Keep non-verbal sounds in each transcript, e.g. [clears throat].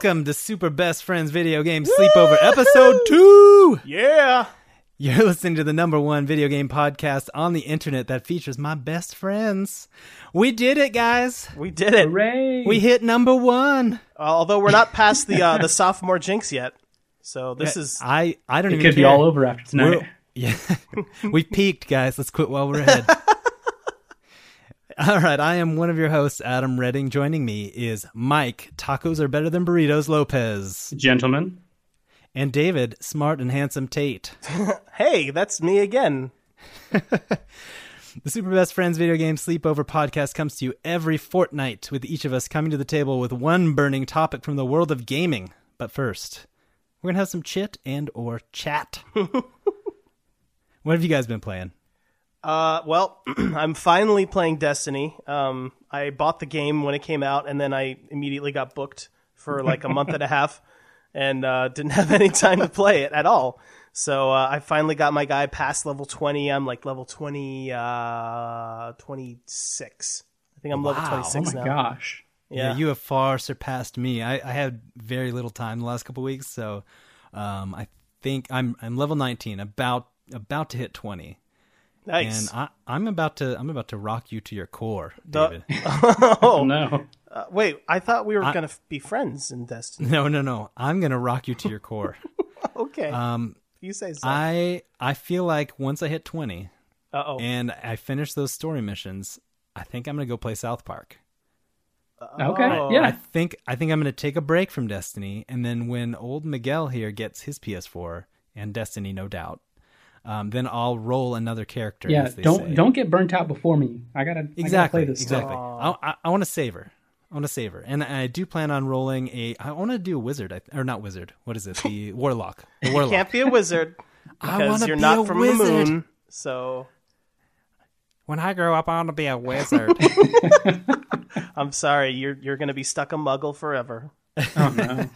Welcome to Super Best Friends Video Game Sleepover Episode 2! Yeah. You're listening to the number one video game podcast on the internet that features my best friends. We did it, guys! We did it. Hooray! We hit number one! Although we're not past the uh, the [laughs] sophomore jinx yet. So this is I, I don't know. it even could be all over after tonight. We're- [laughs] yeah. we peaked, guys. Let's quit while we're ahead. [laughs] All right, I am one of your hosts, Adam Redding. Joining me is Mike, Tacos are better than burritos, Lopez, Gentlemen, and David, Smart and Handsome Tate. [laughs] hey, that's me again. [laughs] The Super Best Friends Video Game Sleepover podcast comes to you every fortnight, with each of us coming to the table with one burning topic from the world of gaming. But first, we're gonna have some chit and or chat. [laughs] what have you guys been playing? Uh, well, [clears throat] I'm finally playing Destiny. Um, I bought the game when it came out, and then I immediately got booked for like a month and a [laughs] half, and uh, didn't have any time to play it at all. So uh, I finally got my guy past level 20. I'm like level 20, uh, 26. I think I'm level Wow. 26 oh my now. gosh. Yeah. you have far surpassed me. I, I had very little time the last couple weeks, so um, I think I'm I'm level 19, about about to hit 20, nice. and I, I'm about to I'm about to rock you to your core, The- David. [laughs] Oh [laughs] no. Uh, wait, I thought we were I- gonna be friends in Destiny. no, no, no. I'm gonna rock you to your core. [laughs] Okay, Um, you say so. I I feel like once I hit 20 Uh oh. and I finish those story missions, I think I'm gonna go play South Park. Okay. Oh. I think I think I'm gonna take a break from Destiny, and then when old Miguel here gets his PS4 and Destiny, no doubt, um, then I'll roll another character. Yeah. as they Don't say. don't get burnt out before me. I gotta I gotta exactly play this exactly. stuff. I, I, I want to savor. I want to savor, and I do plan on rolling a. I want to do a wizard, I- or not wizard. What is it? The [laughs] warlock. The warlock. Can't be a wizard [laughs] I because wanna you're be not a from wizard. the moon. So When I grow up, I want to be a wizard. [laughs] I'm sorry, you're you're gonna be stuck a muggle forever. Oh no.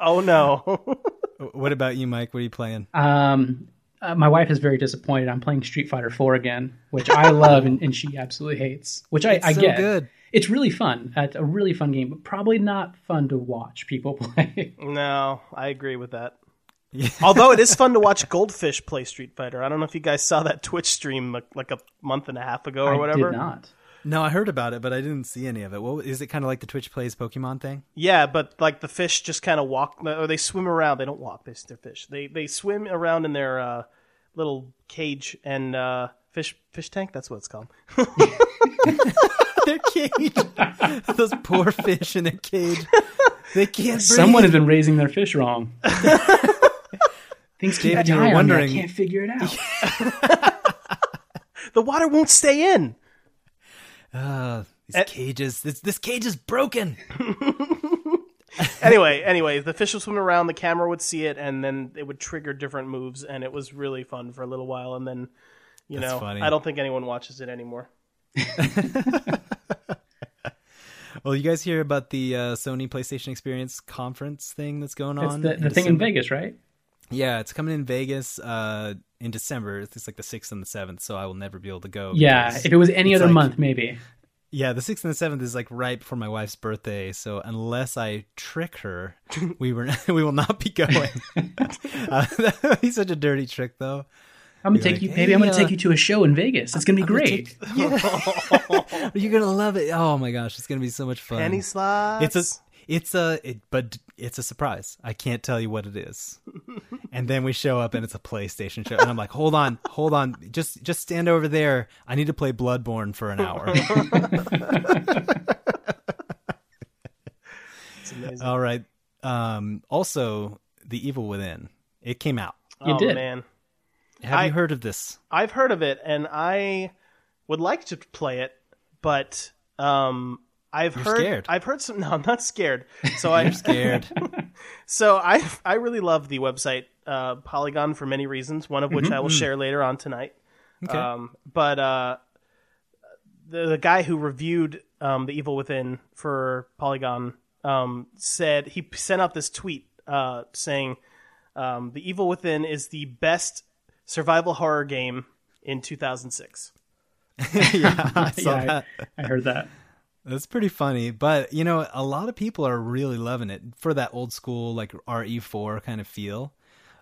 Oh no. what about you, Mike? What are you playing? um, uh, my wife is very disappointed. I'm playing Street Fighter 4 again, which I love and, and she absolutely hates. Which I, It's I so get. good. It's really fun. Uh, It's a really fun game, but probably not fun to watch people [laughs] play. no, I agree with that. [laughs] Although it is fun to watch Goldfish play Street Fighter. I don't know if you guys saw that Twitch stream like, like a month and a half ago or I whatever. did not. No, I heard about it, but I didn't see any of it. What is it? Kind of like the Twitch plays Pokemon thing? Yeah, but like the fish just kind of walk or they swim around. They don't walk. They, they're fish. They they swim around in their uh, little cage and uh, fish fish tank. That's what it's called. their cage. Those poor fish in their cage. They can't breathe. Someone has been raising their fish wrong. [laughs] Things keep David, you were dying wondering- I can't figure it out. [laughs] [laughs] The water won't stay in. Uh, these Eh. cages. This this cage is broken. [laughs] anyway, anyway, the fish would swim around, the camera would see it, and then it would trigger different moves, and it was really fun for a little while. And then, you That's know, funny. I don't think anyone watches it anymore. [laughs] Well, you guys hear about the uh, Sony PlayStation Experience conference thing that's going It's on? the, in the thing in Vegas, right? Yeah, it's coming in Vegas uh, in December. It's like the sixth and the seventh, so I will never be able to go. Yeah. If it was any other like- month, maybe. Yeah, the sixth and the seventh is like right before my wife's birthday, so unless I trick her, we were [laughs] we will not be going. [laughs] uh, [laughs] he's such a dirty trick, though. I'm gonna Be take like, you. Maybe I'm gonna uh, take you to a show in Vegas. It's gonna be I'm gonna great. take- yeah, you're gonna love it. Oh my gosh, it's gonna be so much fun. Penny slots. It's a it's a it, but it's a surprise. I can't tell you what it is. [laughs] and then we show up and it's a PlayStation show, and I'm like, hold on, hold on, just just stand over there. I need to play Bloodborne for an hour. [laughs] It's. All right. Um, also, The Evil Within. It came out. You oh did. man, Have I- you heard of this? I've heard of it, and I would like to play it, but um, I've You're heard scared. I've heard some. [laughs] No, I'm not scared. So I'm Scared. [laughs] So I I really love the website uh, Polygon for many reasons. One of which I will share later on tonight. Okay. Um, but uh, the the guy who reviewed um, the Evil Within for Polygon um, said he sent out this tweet uh, saying um, the Evil Within is the best survival horror game in 2006. [laughs] yeah, I saw Yeah, that. I, I heard that. That's pretty funny, but you know, a lot of people are really loving it for that old school like RE4 kind of feel.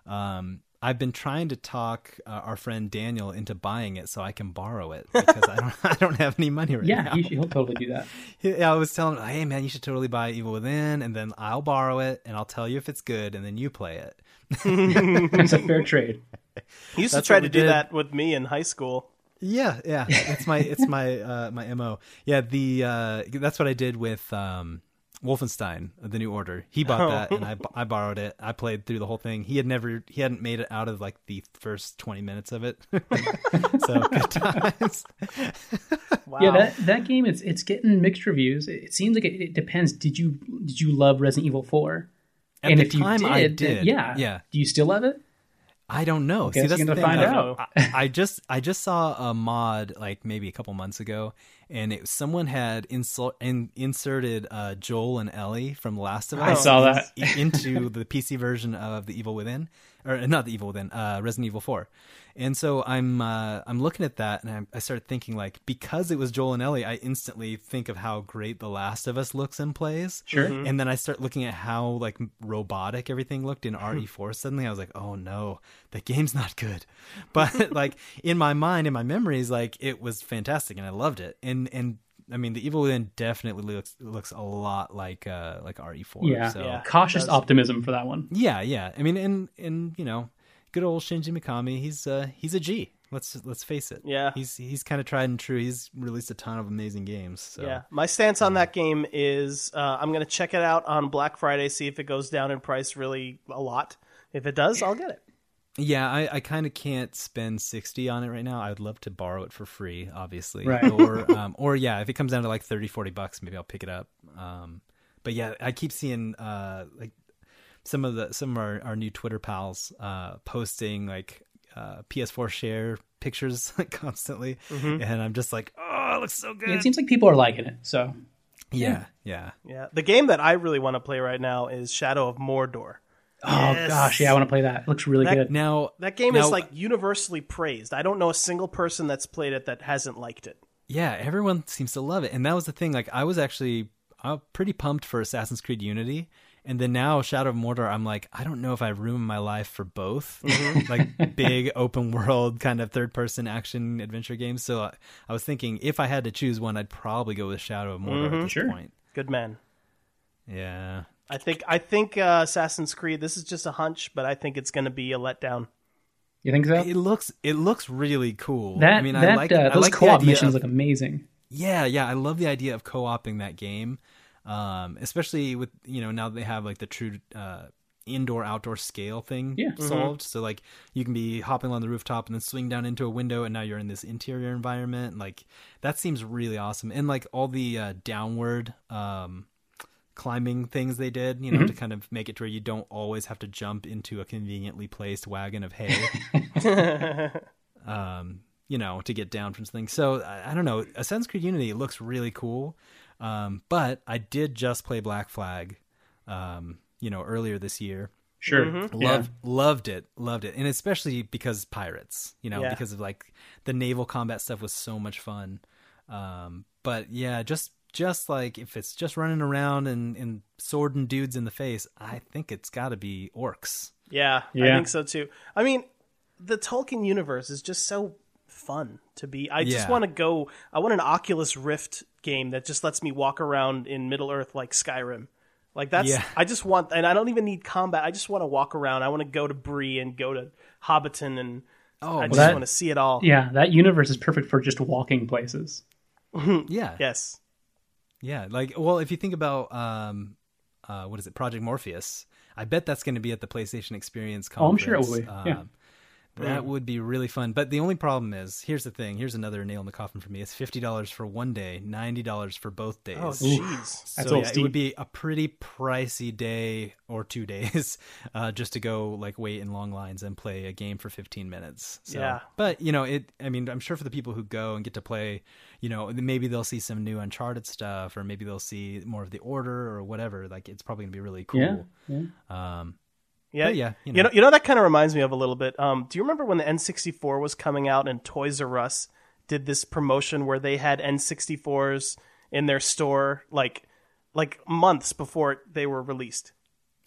Um, I've been trying to talk uh, our friend Daniel into buying it so I can borrow it because I don't [laughs] I don't have any money right Yeah, now. he, he'll totally do that. [laughs] Yeah, I was telling him, hey man, you should totally buy Evil Within, and then I'll borrow it and I'll tell you if it's good, and then you play it. [laughs] It's a fair trade. He used to try to do did. that with me in high school. Yeah, yeah, it's my it's my uh, my mo. Yeah, the uh, that's what I did with um, Wolfenstein: The New Order. He bought that, and I I borrowed it. I played through the whole thing. He had never he hadn't made it out of like the first twenty minutes of it. [laughs] so good times. Wow. Yeah, that that game it's it's getting mixed reviews. It, it seems like it, it depends. Did you did you love Resident Evil Four? At and the if you time, did, I then did. yeah, yeah. Do you still love it? I don't know. See, that's the thing. find I- out. I, I just I just saw a mod like maybe a couple months ago, and it someone had insult, in, inserted uh, Joel and Ellie from Last of Us. I saw that. into the PC version of the Evil Within, or not the Evil Within, uh, Resident Evil Four. And so I'm uh, I'm looking at that, and I, I started thinking like because it was Joel and Ellie, I instantly think of how great The Last of Us looks and plays. Sure. And then I start looking at how like robotic everything looked in RE4. Suddenly I was like, oh no, the game's not good. [laughs] But like in my mind, in my memories, like it was fantastic and I loved it. And and I mean, the Evil Within definitely looks looks a lot like uh like RE4. Yeah. So Yeah. Cautious does. optimism for that one. yeah, yeah. I mean, and and you know, good old Shinji Mikami. He's uh he's a G. Let's let's face it. Yeah. He's he's kind of tried and true. He's released a ton of amazing games. So. Yeah, my stance on that game is uh, I'm going to check it out on Black Friday, see if it goes down in price really a lot. If it does, I'll get it. Yeah, I, I kind of can't spend sixty on it right now. I'd love to borrow it for free, obviously, Right. or [laughs] um, or yeah, if it comes down to like 30, 40 bucks, maybe I'll pick it up. Um, but yeah, I keep seeing uh, like some of the some of our, our new Twitter pals uh, posting like uh, PS4 share pictures [laughs] constantly, and I'm just like, oh, it looks so good. It seems like people are liking it. So yeah, yeah. Yeah, the game that I really want to play right now is Shadow of Mordor. Oh Yes. gosh, yeah, I want to play that. It looks really That- good. Now That game now- is like universally praised. I don't know a single person that's played it that hasn't liked it. Yeah, everyone seems to love it, and that was the thing. Like, I was actually uh, pretty pumped for Assassin's Creed Unity, and then now Shadow of Mordor. I'm like, I don't know if I ruined my life for both, mm-hmm. like [laughs] big open world kind of third person action adventure games. So I, I was thinking, if I had to choose one, I'd probably go with Shadow of Mordor at mm-hmm. this Sure. point. Good man. Yeah, I think I think uh, Assassin's Creed. This is just a hunch, but I think it's going to be a letdown. You think so? it looks it looks really cool. that I mean, that I like uh, I those like co-op missions of- look amazing. Yeah, yeah, I love the idea of co-oping that game, um, especially with you know now they have like the true uh, indoor outdoor scale thing Yeah. solved. So like you can be hopping on the rooftop and then swing down into a window, and now you're in this interior environment. Like that seems really awesome, and like all the uh, downward um, climbing things they did, you know, to kind of make it to where you don't always have to jump into a conveniently placed wagon of hay. [laughs] um, you know, to get down from something. So I, I don't know. Assassin's Creed Unity looks really cool, um, but I did just play Black Flag, um, you know, earlier this year. Sure. Mm-hmm. Yeah. Loved, loved it, loved it, and especially because pirates, you know, Yeah. because of like the naval combat stuff was so much fun. Um, but yeah, just just like if it's just running around and, and swording dudes in the face, I think it's got to be orcs. Yeah, I think so too. I mean, the Tolkien universe is just so fun to be. I just want to go. I want an Oculus Rift game that just lets me walk around in Middle Earth like Skyrim. Like that's. Yeah. I just want, and I don't even need combat. I just want to walk around. I want to go to Bree and go to Hobbiton, and Oh, I just want to see it all. Yeah, that universe is perfect for just walking places. [laughs] yeah, Yes. Yeah, like well, if you think about um, uh, what is it, Project Morpheus? I bet that's going to be at the PlayStation Experience conference. Oh, I'm sure it will be, yeah. Um, That would be really fun. But the only problem is, here's the thing. Here's another nail in the coffin for me. It's fifty dollars for one day, ninety dollars for both days. Oh, jeez. That's so yeah, it would be a pretty pricey day or two days [laughs] uh, just to go like wait in long lines and play a game for 15 minutes. So, Yeah. But you know, it. I mean, I'm sure for the people who go and get to play, you know, maybe they'll see some new Uncharted stuff, or maybe they'll see more of the Order or whatever. Like, it's probably gonna be really cool. Yeah. Um, Yeah, yeah, you you know, know. you know, that kind of reminds me of a little bit. Um, do you remember when the N64 was coming out and Toys R Us did this promotion where they had N64s in their store like like months before they were released.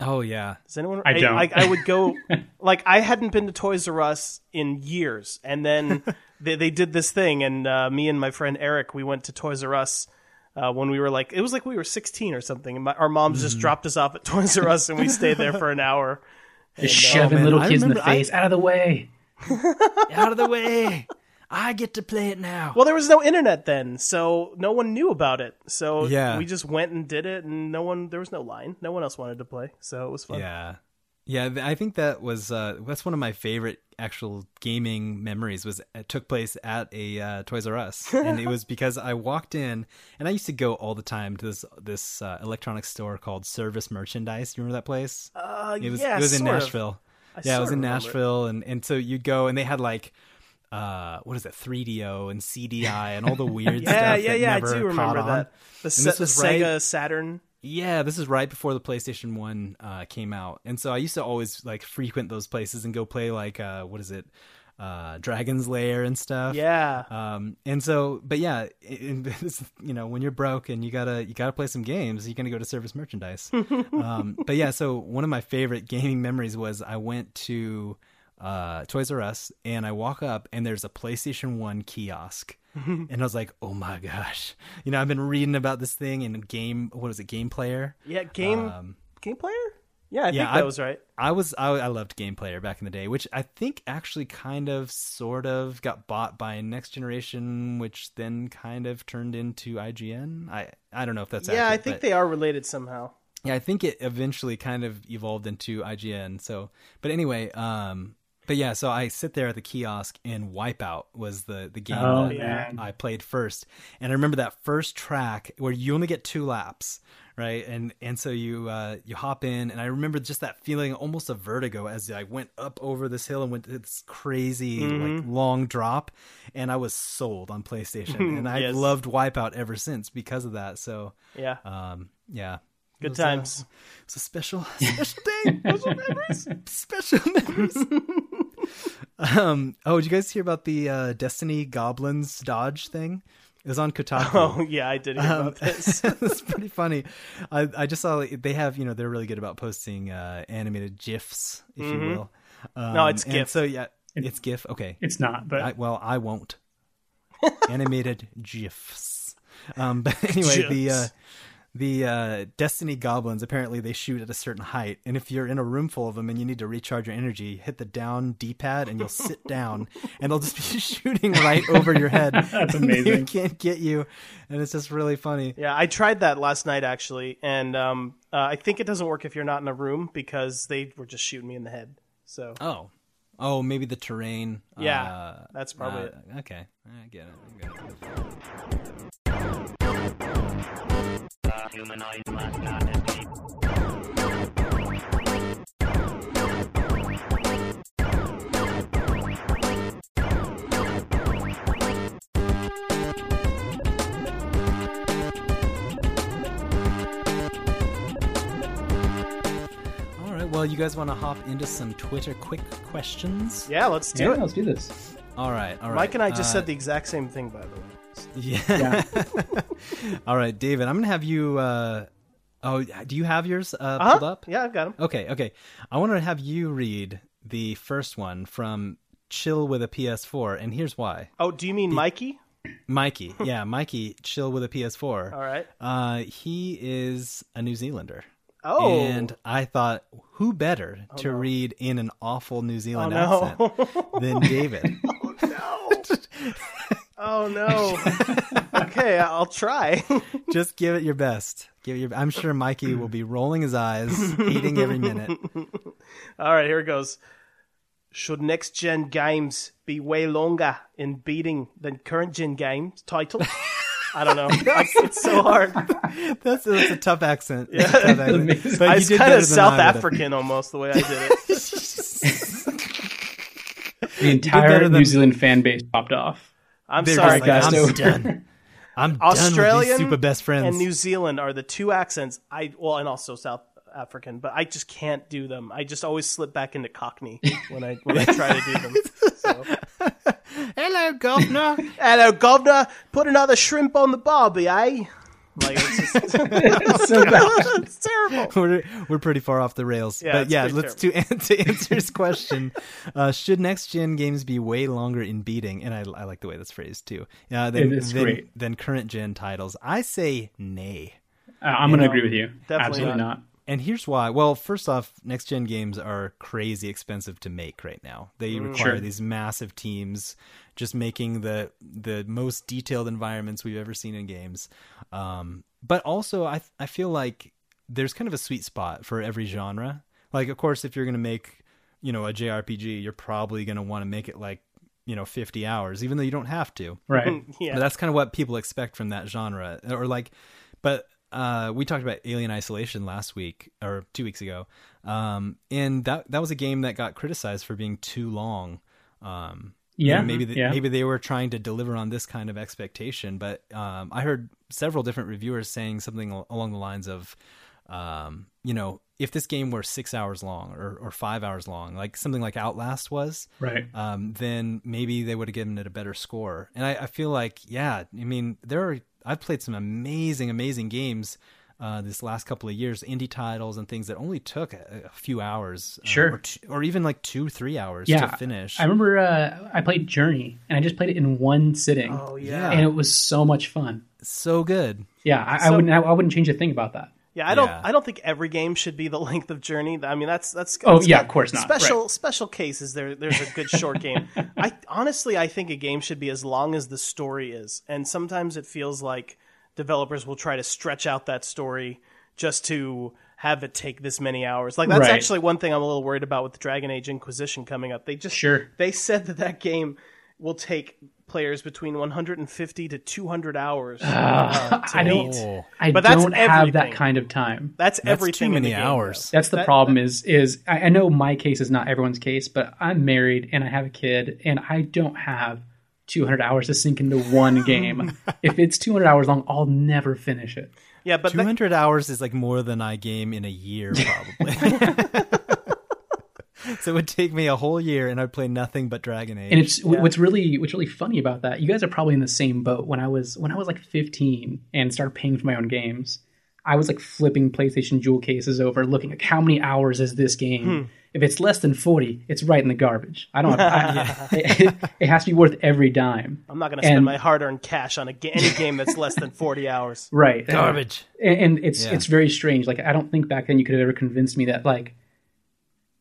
Oh yeah. Does anyone? I don't. I, I would go. [laughs] like I hadn't been to Toys R Us in years, and then [laughs] they, they did this thing, and uh, me and my friend Eric, we went to Toys R Us. Uh, when we were like, it was like we were 16 or something, and my, our moms Mm-hmm. just dropped us off at Toys R Us, and we stayed there for an hour. Just shoving man, little kids in the remember- I- face, out of the way. [laughs] Out of the way. I get to play it now. Well, there was no internet then, so no one knew about it. So Yeah. we just went and did it, and no one, there was no line. No one else wanted to play, so it was fun. Yeah. Yeah, th- I think that was uh, that's one of my favorite actual gaming memories. Was it took place at a uh, Toys R Us, [laughs] and it was because I walked in, and I used to go all the time to this this uh, electronics store called Service Merchandise. You remember that place? Uh, It was yeah, it was in sort of. Nashville. I yeah, it was sort in remember it. Nashville, and and so you'd go, and they had like. Uh, what is it? 3DO and CDI [laughs] and all the weird Yeah, stuff. yeah, that yeah. I do remember on. that. The, Se- the right- Sega Saturn. Yeah, this is right before the PlayStation One uh, came out, and so I used to always like frequent those places and go play like uh, what is it, uh, Dragon's Lair and stuff. Yeah. Um, and so, but yeah, in, [laughs] this, you know, when you're broke and you gotta you gotta play some games, you're gonna go to Service Merchandise. [laughs] um, but yeah, so one of my favorite gaming memories was I went to uh, Toys R Us and I walk up and there's a PlayStation One kiosk. [laughs] and I was like, "Oh my gosh!" You know, I've been reading about this thing in game. What is it? Game Player. Yeah, game Um, game player. Yeah, I yeah, think that I- was right. I was I, I loved Game Player back in the day, which I think actually kind of sort of got bought by Next Generation, which then kind of turned into IGN. I I don't know if that's Yeah, I think but- they are related somehow. yeah, I think it eventually kind of evolved into IGN. So, but anyway, um, but yeah, so I sit there at the kiosk and Wipeout was the the game Oh, that man. I played first, and I remember that first track where you only get two laps, right? And and so you uh, you hop in, and I remember just that feeling, almost a vertigo, as I went up over this hill and went to this crazy Mm-hmm. like long drop, and I was sold on PlayStation, [laughs] and I've Yes. loved Wipeout ever since because of that. So, Yeah, um, yeah. It good was, uh, times. it's a special, [laughs] special day. Special memories. [laughs] Special memories. Um. Oh, did you guys hear about the uh, Destiny Goblins dodge thing? It was on Kotaku. Oh yeah, I did hear Um, about [laughs] this. [laughs] it's pretty funny. I, I just saw like, they have you know they're really good about posting uh, animated gifs, if you will. Um, Mm-hmm. No, it's GIF. So yeah, it's GIF. Okay, It's not, but I, well, I won't. [laughs] Animated gifs. Um, but anyway, the uh, GIFs. The uh, Destiny goblins apparently they shoot at a certain height, and if you're in a room full of them and you need to recharge your energy, hit the down D-pad and you'll sit down, [laughs] and they'll just be [laughs] shooting right over your head. [laughs] That's amazing. They can't get you, and it's just really funny. Yeah, I tried that last night actually, and um, uh, I think it doesn't work if you're not in a room because they were just shooting me in the head. So Oh, oh, maybe the terrain. Yeah, uh, that's probably it. uh, Okay, I get it. I get it. All right. Well, you guys want to hop into some Twitter quick questions? yeah, let's do yeah, it. let's do this. All right. All right. Mike and I just uh, said the exact same thing, by the way. Yeah. Yeah. [laughs] All right, David. I'm gonna have you. Uh, oh, do you have yours uh, Uh-huh. pulled up? Yeah, I've got them. Okay. Okay. I want to have you read the first one from Chill with a PS4, and here's why. Oh, do you mean Mikey? Mikey. [laughs] Yeah, Mikey. Chill with a PS4. All right. Uh, he is a New Zealander. Oh, And I thought, who better to read in an awful New Zealand Oh, no. accent than [laughs] David? oh no. Oh, [laughs] okay, I'll try. [laughs] Just give it your best. Give it your. I'm sure Mikey will be rolling his eyes, eating every minute. [laughs] All right, here it goes. Should next gen games be way longer in beating than current gen games? Title? I don't know. It's so hard. That's, that's a tough accent. It's a tough accent. Amazing. But I was did kind of South I would've. African almost the way I did it. The entire better than- New Zealand fan base popped off. I'm They're sorry, guys. I'm [laughs] done. I'm done Australian with these super best friends. and New Zealand are the two accents I well, and also South African, but I just can't do them. I just always slip back into Cockney when I when I try to do them. So. [laughs] Hello, governor. [laughs] Hello, governor. Put another shrimp on the barbie, eh? Like it's just [laughs] [laughs] It's so bad. it's terrible. we're we're pretty far off the rails. Yeah, but yeah, let's to, [laughs] to answer his question. Uh, should next gen games be way longer in beating? And I, I like the way that's phrased too. Uh, than, It is than, great. than current gen titles. I say nay. Uh, I'm going to know, agree with you. definitely Absolutely not. not. And here's why. Well, first off, next gen games are crazy expensive to make right now. They require Sure. these massive teams just making the the most detailed environments we've ever seen in games. Um, but also, I I feel like there's kind of a sweet spot for every genre. Like, of course, if you're going to make you know a JRPG, you're probably going to want to make it like you know 50 hours, even though you don't have to. Right. [laughs] Yeah. But that's kind of what people expect from that genre. Or like, but uh, we talked about Alien Isolation last week or two weeks ago, um, and that that was a game that got criticized for being too long. Um, Yeah, maybe the, yeah. maybe they were trying to deliver on this kind of expectation, but um, I heard several different reviewers saying something along the lines of, um, you know, if this game were six hours long or, or five hours long, like something like Outlast was, Right. um, then maybe they would have given it a better score. And I, I feel like, yeah, I mean, there are I've played some amazing, amazing games uh, this last couple of years, indie titles and things that only took a, a few hours, uh, Sure. or, t- or even like two, three hours Yeah. to finish. I remember uh, I played Journey, and I just played it in one sitting. Oh Yeah. And it was so much fun. so good. Yeah, I, I wouldn't. I, I wouldn't change a thing about that. Yeah, I don't. Yeah. I don't think every game should be the [laughs] length of Journey. I mean, that's that's. Oh, that's yeah, of course not. Special special cases. There, there's a good short game. [laughs] I honestly, I think a game should be as long as the story is, and sometimes it feels like developers will try to stretch out that story just to have it take this many hours. Like that's Right. actually one thing I'm a little worried about with Dragon Age Inquisition coming up. They just Sure. they said that that game will take players between 150 to 200 hours. uh, [laughs] to I don't. beat. Oh. I But that's don't have that kind of time. That's, That's everything. too in the many game, hours. though. That's the That- problem. Is is I, I know my case is not everyone's case, but I'm married and I have a kid, and I don't have 200 hours to sink into one [laughs] game. if it's 200 hours long, I'll never finish it. Yeah, but Two the, hundred hours is like more than I game in a year, probably. [laughs] so it would take me a whole year, and I'd play nothing but Dragon Age. And it's what's really what's really funny about that. You guys are probably in the same boat. When I was when I was like 15 and started paying for my own games, I was like flipping PlayStation Jewel cases over, looking like how many hours is this game. Hmm. If it's less than 40, it's right in the garbage. I don't. I, [laughs] [laughs] it, it has to be worth every dime. I'm not going to spend my hard-earned cash on a ga- any game that's less than 40 hours. Right. garbage. and, and it's Yeah. it's very strange. Like I don't think back then you could have ever convinced me that like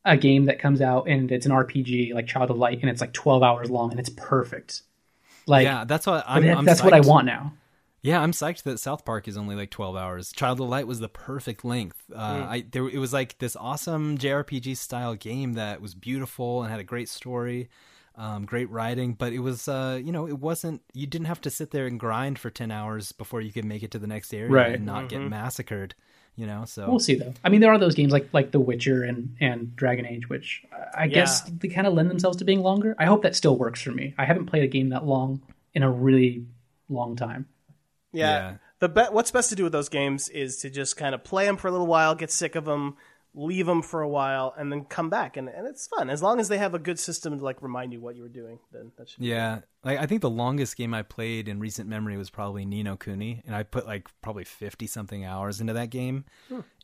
a game that comes out and it's an RPG like Child of Light and it's like twelve hours long and it's perfect. Like Yeah, that's what I'm. that- I'm that's what I want now. Yeah, I'm psyched that South Park is only like 12 hours. Child of Light was the perfect length. Uh, I there it was like this awesome JRPG style game that was beautiful and had a great story, um, great writing, but it was uh, you know, it wasn't you didn't have to sit there and grind for 10 hours before you could make it to the next area Right. and not get massacred, you know. So We'll see though. I mean, there are those games like like The Witcher and and Dragon Age, which I I guess they kind of lend themselves to being longer. I hope that still works for me. I haven't played a game that long in a really long time. Yeah. Yeah. The be- what's best to do with those games is to just kind of play them for a little while, get sick of them, leave them for a while, and then come back, and, and it's fun as long as they have a good system to like remind you what you were doing. Then that should. Yeah, like I think the longest game I played in recent memory was probably Ni no Kuni, and I put like probably fifty something hours into that game,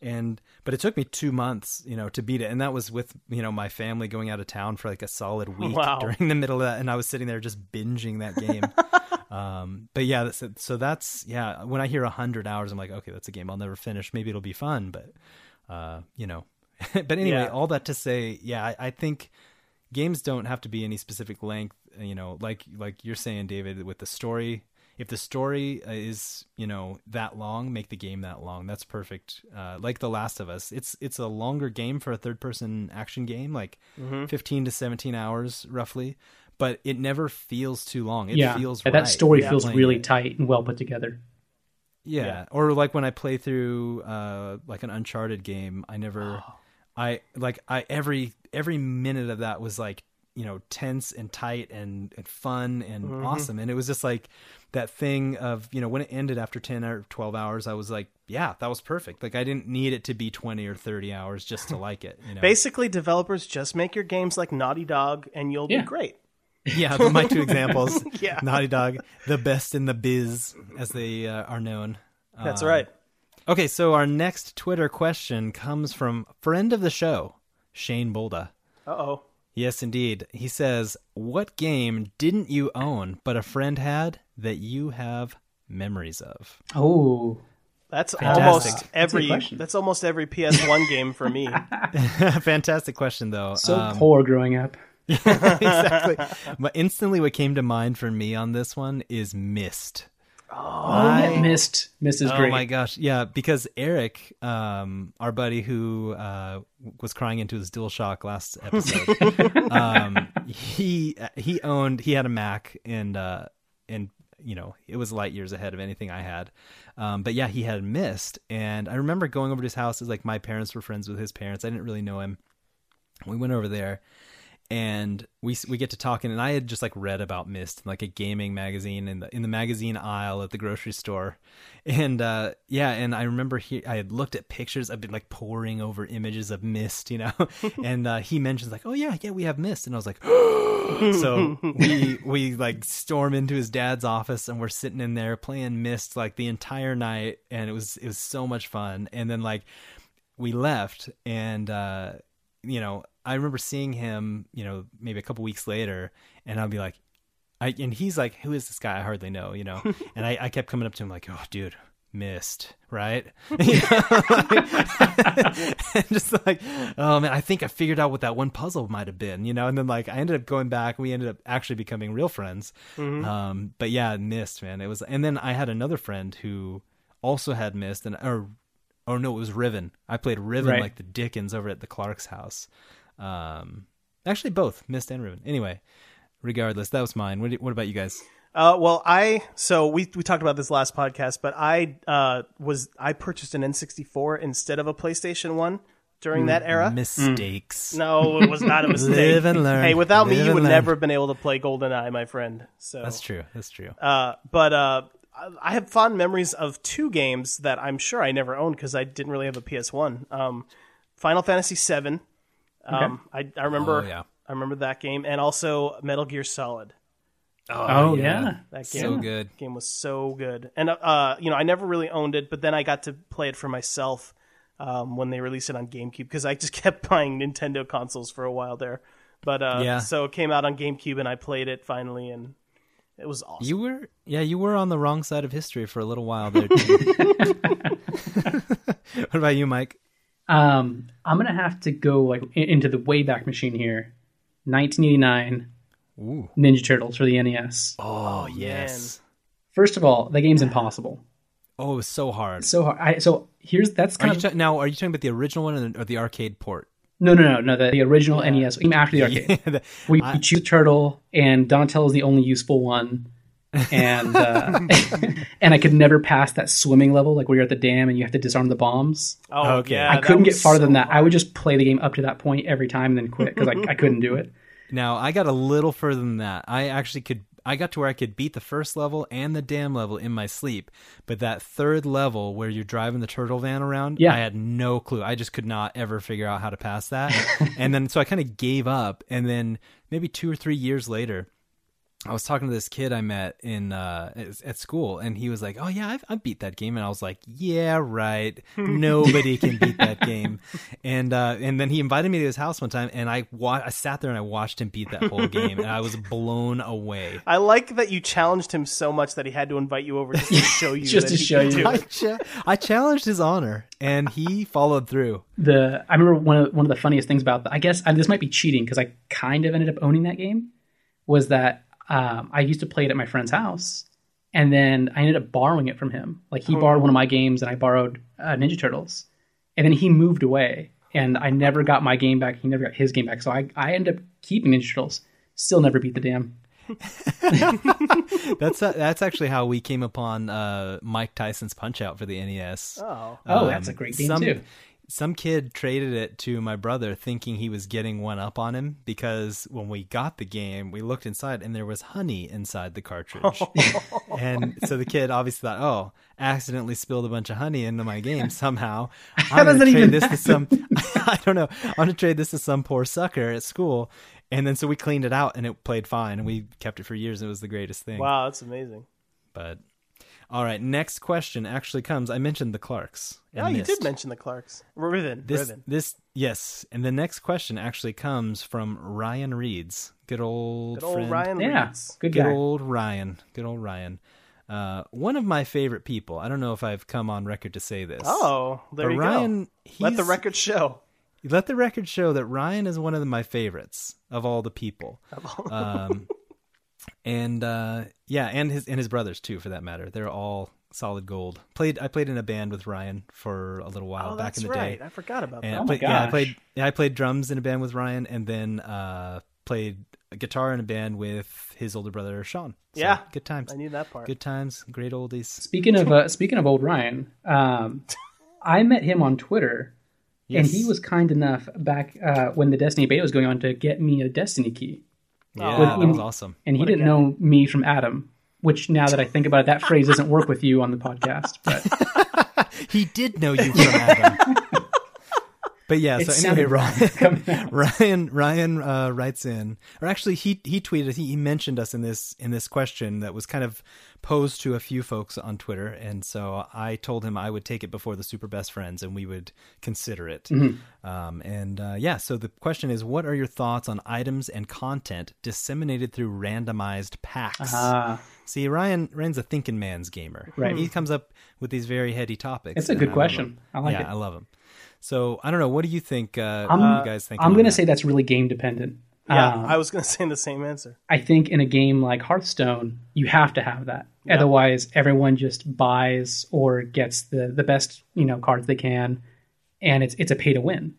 and but it took me two months, you know, to beat it, and that was with you know my family going out of town for like a solid week [laughs] Wow. during the middle of that, and I was sitting there just binging that game. [laughs] um, but yeah, that's, so that's yeah. When I hear hundred hours, I'm like, okay, that's a game I'll never finish. Maybe it'll be fun, but uh, you know. [laughs] but anyway, Yeah. all that to say, yeah, I, I think games don't have to be any specific length you know like like you're saying david with the story if the story uh, is you know that long make the game that long that's perfect uh, like the last of us it's it's a longer game for a third person action game like Mm-hmm. 15 to 17 hours roughly but it never feels too long it yeah, feels that right story Yeah. feels really tight and well put together. Yeah. Yeah. Or like when I play through uh like an Uncharted game, I never I like I every every minute of that was like, you know, tense and tight and, and fun and awesome. And it was just like that thing of, you know, when it ended after 10 or 12 hours, I was like, yeah, that was perfect. Like I didn't need it to be 20 or 30 hours just to [laughs] like it, you know. Basically, developers just make your games like Naughty Dog, and you'll Yeah. be great. [laughs] yeah, but [laughs] my two examples. Yeah. Naughty Dog, the best in the biz as they uh, are known. That's Um, right. Okay, so our next Twitter question comes from friend of the show, Shane Bolda. Uh oh. Yes, indeed. He says, "What game didn't you own but a friend had that you have memories of?" Oh, That's Fantastic. almost That's a good every. question. That's almost every PS1 game for me. [laughs] Fantastic question, though. so Um, poor growing up. [laughs] exactly. But instantly, what came to mind for me on this one is Myst. Oh, yeah, Myst. Myst is Oh great. my gosh, yeah, because Eric, um, our buddy who uh, was crying into his DualShock last episode, [laughs] um, he he owned he had a Mac and uh, and you know it was light years ahead of anything I had, um, but yeah, he had Myst, and I remember going over to his house. It like my parents were friends with his parents. I didn't really know him. We went over there, and we we get to talking and I had just like read about Myst in like a gaming magazine in the in the magazine aisle at the grocery store. And uh yeah, and I remember he I had looked at pictures, I've been like poring over images of Myst, you know. [laughs] and uh he mentions like, "Oh yeah, yeah, we have Myst." And I was like, [gasps] so we we like storm into his dad's office and we're sitting in there playing Myst like the entire night and it was it was so much fun. And then like we left and uh you know i remember seeing him you know maybe a couple weeks later and i'll be like I, and he's like who is this guy? I hardly know you know? [laughs] And I, I kept coming up to him like oh dude Myst right? [laughs] [laughs] You know? and just like oh man i think i figured out what that one puzzle might have been you know? And then like i ended up going back we ended up actually becoming real friends. Um but yeah Myst man. It was and then i had another friend who also had Myst and or Oh no, it was Riven. I played Riven Right. like the Dickens over at the Clark's house. Um, actually, both Myst and Riven. Anyway, regardless, that was mine. What, what about you guys? Uh, well, I so we we talked about this last podcast, but I uh, was I purchased an N64 instead of a PlayStation One during that era. Mistakes. No, it was not a mistake. [laughs] Live and learn. Hey, without me, you would learn. never have been able to play GoldenEye, my friend. So That's true. That's true. Uh, but uh, I- I have fond memories of two games that I'm sure I never owned because I didn't really have a PS1. Um, Final Fantasy VII. Um, I, I remember. Oh, yeah. I remember that game, and also Metal Gear Solid. Oh, yeah. That game, So good. game was so good, and uh, you know, I never really owned it, but then I got to play it for myself um, when they released it on GameCube because I just [laughs] kept buying Nintendo consoles for a while there. But uh, Yeah. so it came out on GameCube, and I played it finally, and it was awesome. You were, yeah, you were on the wrong side of history for a little while there. [laughs] [laughs] what about you, Mike? Um, I'm gonna have to go like into the wayback machine here. 1989 Ooh. Ninja Turtles for the NES. Oh, yes. First of all, the game's impossible. Oh, it was so hard. So hard. I, so here's that's kind you of ta- now? Are you talking about the original one or the, or the arcade port? No, no, no, no. The, the original NES came after the arcade. [laughs] The- We, we choose a turtle, and Donatello is the only useful one. And uh, [laughs] [laughs] and I could never pass that swimming level, like where you're at the dam and you have to disarm the bombs. Oh, Okay. yeah, I couldn't get farther so than that. I would just play the game up to that point every time and then quit because I, I couldn't do it. Now I got a little further than that. I actually could. I got to where I could beat the first level and the dam level in my sleep, but that third level where you're driving the turtle van around, Yeah. I had no clue. I just could not ever figure out how to pass that. [laughs] and then so I kind of gave up. And then maybe two or three years later, I was talking to this kid I met in uh, at- at school, and he was like, "Oh yeah, I've, I beat that game," and I was like, "Yeah, right. Nobody can beat that game." [laughs] And uh, and then he invited me to his house one time, and I wa- I sat there and I watched him beat that whole game, and I was blown away. I like that you challenged him so much that he had to invite you over just to [laughs] show you. Just that to show you. I, cha- I challenged his honor, and he followed through. the I remember one of one of the funniest things about that. I guess and this might be cheating because I kind of ended up owning that game. Was that um, I used to play it at my friend's house, and then I ended up borrowing it from him. Like he borrowed one of my games, and I borrowed uh, Ninja Turtles, and then he moved away, and I never got my game back. He never got his game back, so I I ended up keeping Ninja Turtles. Still never beat the damn. [laughs] That's uh, that's actually how we came upon uh, Mike Tyson's Punch Out for the NES. Oh, Oh, that's a great game some, too. Some kid traded it to my brother thinking he was getting one up on him because when we got the game, we looked inside and there was honey inside the cartridge. [laughs] Oh. and so the kid obviously thought, oh, accidentally spilled a bunch of honey into my game [laughs] somehow. I'm going to trade even this to some, [laughs] I don't know, I'm going to trade this to some poor sucker at school. And then so we cleaned it out and it played fine and we kept it for years. It was the greatest thing. wow, that's amazing. But All right, next question actually comes. I mentioned the Clarks. I Yeah, you did mention the Clarks. Riven. this. Riven. This yes, and the next question actually comes from Ryan Reeds. Good old Good old friend. Ryan Yeah, Reeds. good Good guy. old Ryan. Good old Ryan. Uh, one of my favorite people. I don't know if I've come on record to say this. Oh, there but you Ryan, go. Let the record show. let the record show that Ryan is one of my favorites of all the people. um, and uh, yeah, and his and his brothers too, for that matter. They're all solid gold. Played I played in a band with Ryan for a little while Oh, back that's in the right. day. I forgot about And that. I Oh my played, yeah, I gosh. played yeah, I played drums in a band with Ryan, and then uh, played guitar in a band with his older brother Sean. So, Yeah. good times. I knew that part. Good times, great oldies. Speaking of uh, speaking of old Ryan, um, [laughs] I met him on Twitter, and he was kind enough back uh, when the Destiny beta was going on to get me a Destiny key. Yeah, With- that was awesome. And he didn't know me from Adam, which now that I think about it, that phrase doesn't work with you on the podcast. But [laughs] He did know you from Adam. [laughs] but yeah, it so anyway, Ryan. [laughs] Ryan Ryan uh, writes in, or actually he he tweeted he, he mentioned us in this in this question that was kind of posed to a few folks on Twitter, and so I told him I would take it before the super best friends and we would consider it. Mm-hmm. Um, and uh, yeah, so the question is, what are your thoughts on items and content disseminated through randomized packs? Ah, See, Ryan Ryan's a thinking man's gamer. Right. He comes up with these very heady topics. It's a good I question. I like yeah, it. I love them. So I don't know. What do you think? Uh, I'm- what do you guys think? I'm going to say that's really game dependent. Yeah, Um, I was going to say the same answer. I think in a game like Hearthstone, you have to have that. Otherwise, everyone just buys or gets the, the best you know cards they can, and it's it's a pay to win.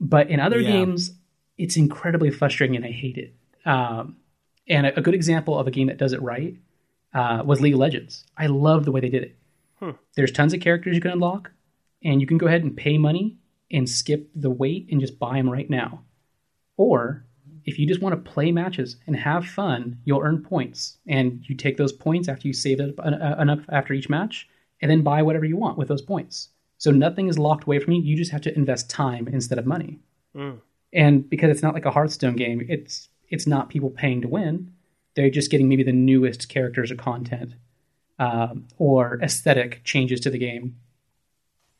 But in other Yeah. games, it's incredibly frustrating, and I hate it. Um, and a, a good example of a game that does it right uh, was League of Legends. I love the way they did it. There's tons of characters you can unlock, and you can go ahead and pay money and skip the wait and just buy them right now. Or if you just want to play matches and have fun, you'll earn points, and you take those points after you save it up uh, enough after each match, and then buy whatever you want with those points. So nothing is locked away from you. You just have to invest time instead of money. And because it's not like a Hearthstone game, it's it's not people paying to win. They're just getting maybe the newest characters or content um, or aesthetic changes to the game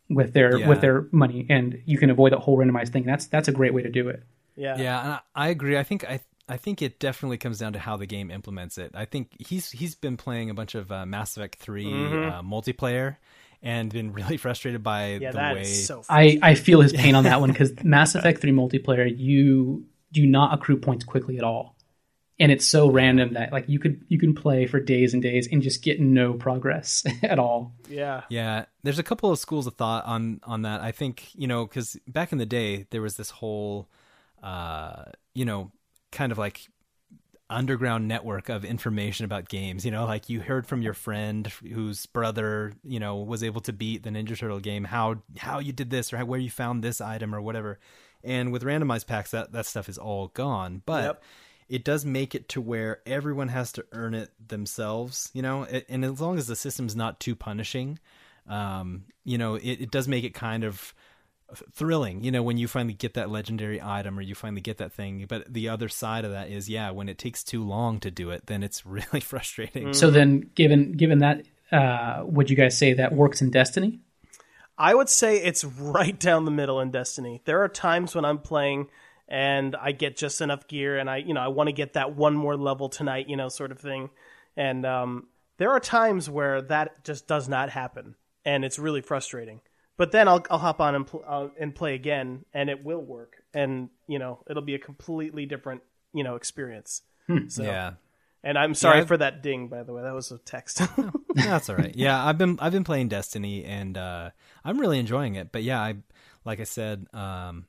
with their Yeah. with their money, and you can avoid that whole randomized thing. That's that's a great way to do it. Yeah. Yeah, and I, I agree. I think I I think it definitely comes down to how the game implements it. I think he's he's been playing a bunch of uh, Mass Effect 3 uh, multiplayer and been really [laughs] frustrated by Yeah, the that way is so I, I feel his pain on that one [laughs] because Mass Effect 3 multiplayer, you do not accrue points quickly at all. And it's so random that like you could you can play for days and days and just get no progress [laughs] at all. Yeah. Yeah, there's a couple of schools of thought on on that. I think you know because back in the day there was this whole, uh, you know, kind of like underground network of information about games. You know, like you heard from your friend whose brother you know was able to beat the Ninja Turtle game, how how you did this or how, where you found this item or whatever. And with randomized packs, that that stuff is all gone. But Yep. It does make it to where everyone has to earn it themselves, you know, and as long as the system's not too punishing, um, you know, it, it does make it kind of thrilling, you know, when you finally get that legendary item or you finally get that thing. But the other side of that is, yeah, when it takes too long to do it, then it's [laughs] really frustrating. So then given given that uh, would you guys say that works in Destiny? I would say it's right down the middle in Destiny. There are times when I'm playing and I get just enough gear and I, you know, I want to get that one more level tonight, you know, sort of thing. And um, there are times where that just does not happen and it's really frustrating. But then I'll, I'll hop on and, pl- uh, and play again and it will work. And, you know, it'll be a completely different, you know, experience. So, Yeah. And I'm sorry Yeah, for that ding, by the way. That was a text. [laughs] That's all right. Yeah, I've been I've been playing Destiny and uh, I'm really enjoying it. But yeah, I like I said, um,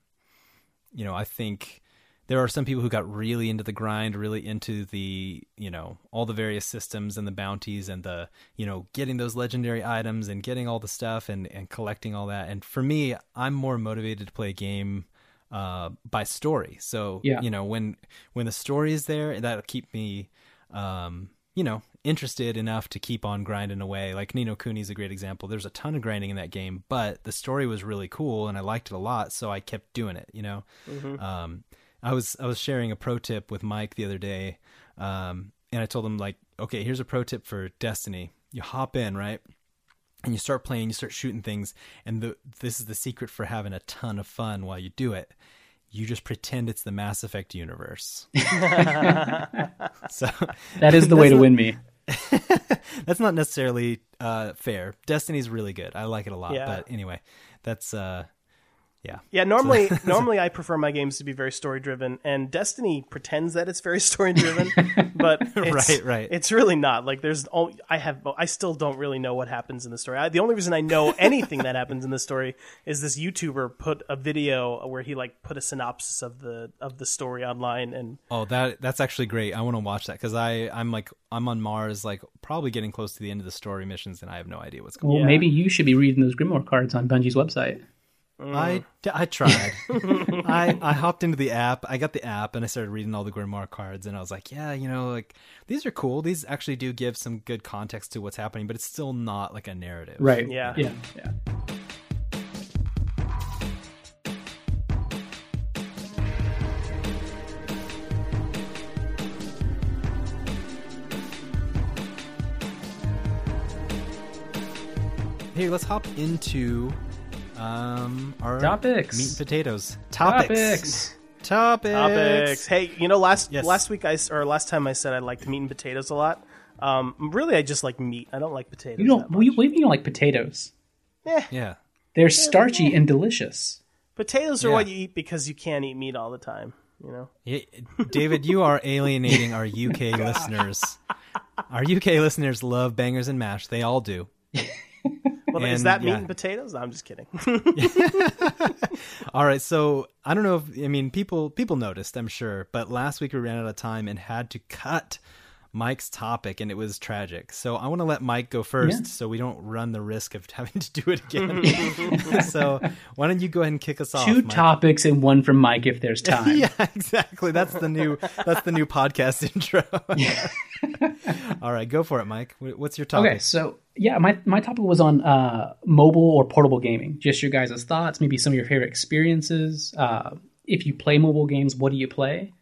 you know, I think there are some people who got really into the grind, really into the you know all the various systems and the bounties and the you know getting those legendary items and getting all the stuff and and collecting all that. And for me, I'm more motivated to play a game uh, by story. So Yeah. you know when when the story is there, that'll keep me um, you know, interested enough to keep on grinding away. Like Ni no Kuni is a great example. There's a ton of grinding in that game, but the story was really cool and I liked it a lot, so I kept doing it. You know, um, I was I was sharing a pro tip with Mike the other day, um, and I told him like, okay, here's a pro tip for Destiny. you hop in right, and you start playing, you start shooting things, and the this is the secret for having a ton of fun while you do it. You just pretend it's the Mass Effect universe. [laughs] so [laughs] That is the [laughs] way to win me. that's not necessarily uh, fair. Destiny's really good. I like it a lot. Yeah. But anyway, that's uh, yeah. Yeah, normally [laughs] normally I prefer my games to be very story driven, and Destiny pretends that it's very [laughs] story driven, but [laughs] it's, Right, right. It's really not. Like there's, oh, I have, I still don't really know what happens in the story. I, the only reason I know anything that happens in the story is this YouTuber put a video where he like put a synopsis of the of the story online, and Oh, that that's actually great. I want to watch that because I I'm like I'm on Mars, like probably getting close to the end of the story missions, and I have no idea what's going. Well, Yeah. maybe you should be reading those Grimoire cards on Bungie's website. On. I mm. I tried. [laughs] I I hopped into the app. I got the app and I started reading all the Grimoire cards, and I was like, yeah, you know, like these are cool. These actually do give some good context to what's happening, but it's still not like a narrative. Right. Yeah. Yeah. Yeah. Hey, let's hop into um our Topics. meat and potatoes topics. Topics. Topics. topics. Hey, you know, last Yes. last week I or last time I said I liked meat and potatoes a lot. Um, really, I just like meat. I don't like potatoes. You don't. that much. We, we you don't like potatoes. Yeah. Yeah. They're starchy and delicious. Potatoes are Yeah. what you eat because you can't eat meat all the time. You know. Yeah, David, you are alienating our UK [laughs] listeners. Our UK listeners love bangers and mash. They all do. [laughs] Well, is And, that meat and potatoes? No, I'm just kidding. [laughs] [laughs] All right, so I don't know if I mean people people noticed, I'm sure, but last week we ran out of time and had to cut Mike's topic and it was tragic. So I want to let Mike go first Yeah. so we don't run the risk of [laughs] having to do it again. [laughs] so why don't you go ahead and kick us off? Two topics and one from Mike if there's [laughs] time. Yeah, exactly. That's the new that's the new podcast intro. All right, go for it, Mike. What's your topic? Okay, so yeah, my, my topic was on uh, mobile or portable gaming. Just your guys' thoughts, maybe some of your favorite experiences. Uh, if you play mobile games, what do you play?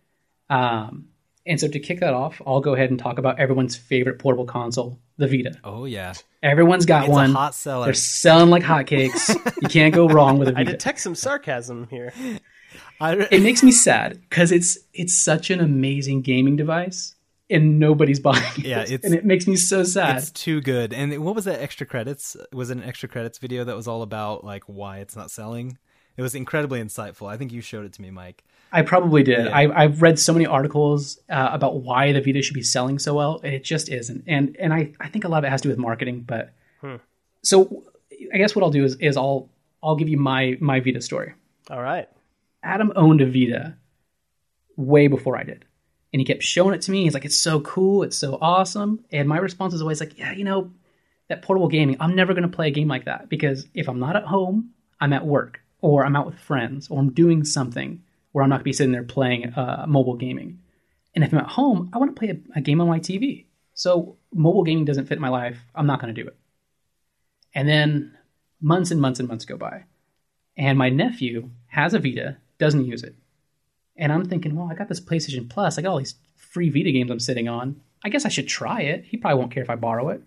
Um, and so to kick that off, I'll go ahead and talk about everyone's favorite portable console, the Vita. Oh yeah. Everyone's got It's one. a hot seller. They're selling like hotcakes. [laughs] you can't go wrong with a I Vita. I detect some sarcasm here. It makes me sad because it's it's such an amazing gaming device and nobody's [laughs] buying it. Yeah, it's- and it makes me so sad. It's too good. And what was that extra credits? Was it an extra credits video that was all about like why it's not selling? It was incredibly insightful. I think you showed it to me, Mike. I probably did. Yeah. I, I've read so many articles uh, about why the Vita should be selling so well, and it just isn't. And and I, I think a lot of it has to do with marketing. But so I guess what I'll do is is I'll I'll give you my my Vita story. All right. Adam owned a Vita way before I did. And he kept showing it to me. He's like, it's so cool. It's so awesome. And my response is always like, yeah, you know, that portable gaming, I'm never going to play a game like that because if I'm not at home, I'm at work or I'm out with friends or I'm doing something where I'm not going to be sitting there playing uh, mobile gaming. And if I'm at home, I want to play a, a game on my TV. So mobile gaming doesn't fit my life. I'm not going to do it. And then months and months and months go by. And my nephew has a Vita, doesn't use it. And I'm thinking, well, I got this PlayStation Plus. I got all these free Vita games I'm sitting on. I guess I should try it. He probably won't care if I borrow it.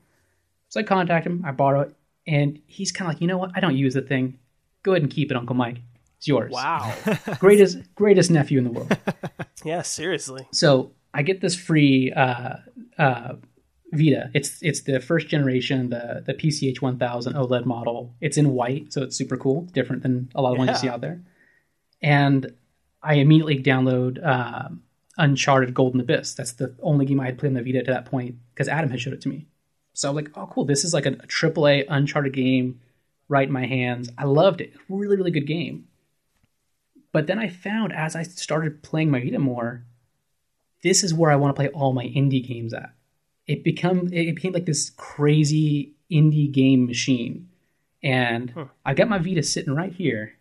So I contact him, I borrow it, and he's kind of like, you know what? I don't use the thing. Go ahead and keep it, Uncle Mike. It's yours. Wow. [laughs] Greatest greatest nephew in the world. [laughs] yeah, seriously. So I get this free uh, uh, Vita. It's it's the first generation, the the PCH 1000 OLED model. It's in white, so it's super cool, different than a lot of ones you see out there. And I immediately download um, Uncharted Golden Abyss. That's the only game I had played on the Vita to that point because Adam had showed it to me. So I was like, oh, cool. This is like a, a AAA Uncharted game right in my hands. I loved it. Really, really good game. But then I found as I started playing my Vita more, this is where I want to play all my indie games at. It become it became like this crazy indie game machine. And I got my Vita sitting right here,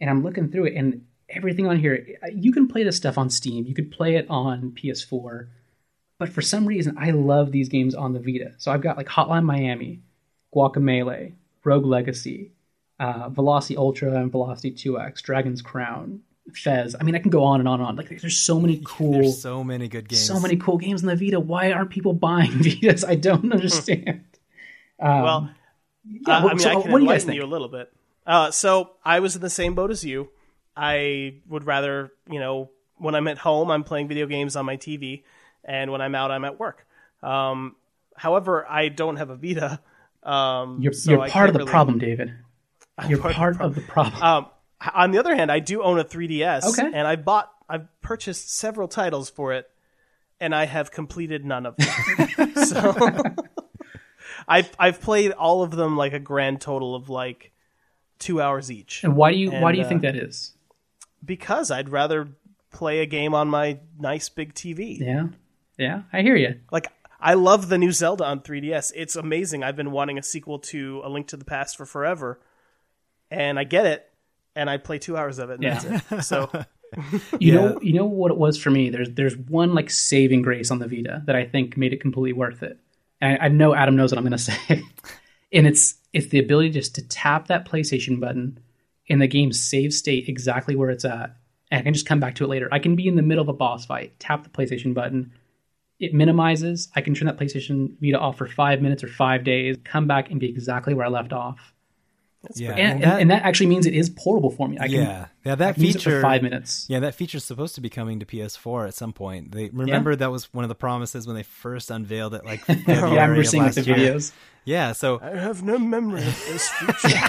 and I'm looking through it, and everything on here, you can play this stuff on Steam, you could play it on PS4, but for some reason, I love these games on the Vita. So I've got like Hotline Miami, Guacamelee, Rogue Legacy, uh, Velocity Ultra and Velocity 2X, Dragon's Crown, Fez. I mean, I can go on and on and on. Like, there's so many cool, There's so many good games. so many cool games on the Vita. Why aren't people buying [laughs] Vitas? I don't understand. Um, well, yeah, uh, well, I mean, so I what do you guys think? you a little bit. Uh, so I was in the same boat as you. I would rather, you know, when I'm at home, I'm playing video games on my TV, and when I'm out, I'm at work. Um, however, I don't have a Vita. Um, You're, so you're part of the really- problem, David. You're part part, of the problem. Um, on the other hand, I do own a 3DS, Okay. and I bought, I've purchased several titles for it, and I have completed none of them. [laughs] so [laughs] I've I've played all of them like a grand total of like two hours each, and why do you why do you uh, think that is? because I'd rather play a game on my nice big TV. Yeah, yeah, I hear you. Like I love the new Zelda on 3DS. It's amazing. I've been wanting a sequel to A Link to the Past for forever, and I get it, and I play two hours of it. And Yeah. that's it. So [laughs] [laughs] You Yeah. know, you know what it was for me. There's there's one like saving grace on the Vita that I think made it completely worth it. And I, I know Adam knows what I'm going [laughs] to say, and it's it's the ability just to tap that PlayStation button, and the game save state exactly where it's at, and I can just come back to it later. I can be in the middle of a boss fight, tap the PlayStation button, it minimizes. I can turn that PlayStation Vita off for five minutes or five days, come back and be exactly where I left off. Yeah, And, and, and that actually means it is portable for me. I can, yeah, yeah, I that can use it for feature. five minutes. Yeah, that feature's supposed to be coming to PS4 at some point. They remember that was one of the promises when they first unveiled it, like [laughs] February Yeah, I remember of seeing last the videos. Yeah, so I have no memory of this feature. [laughs]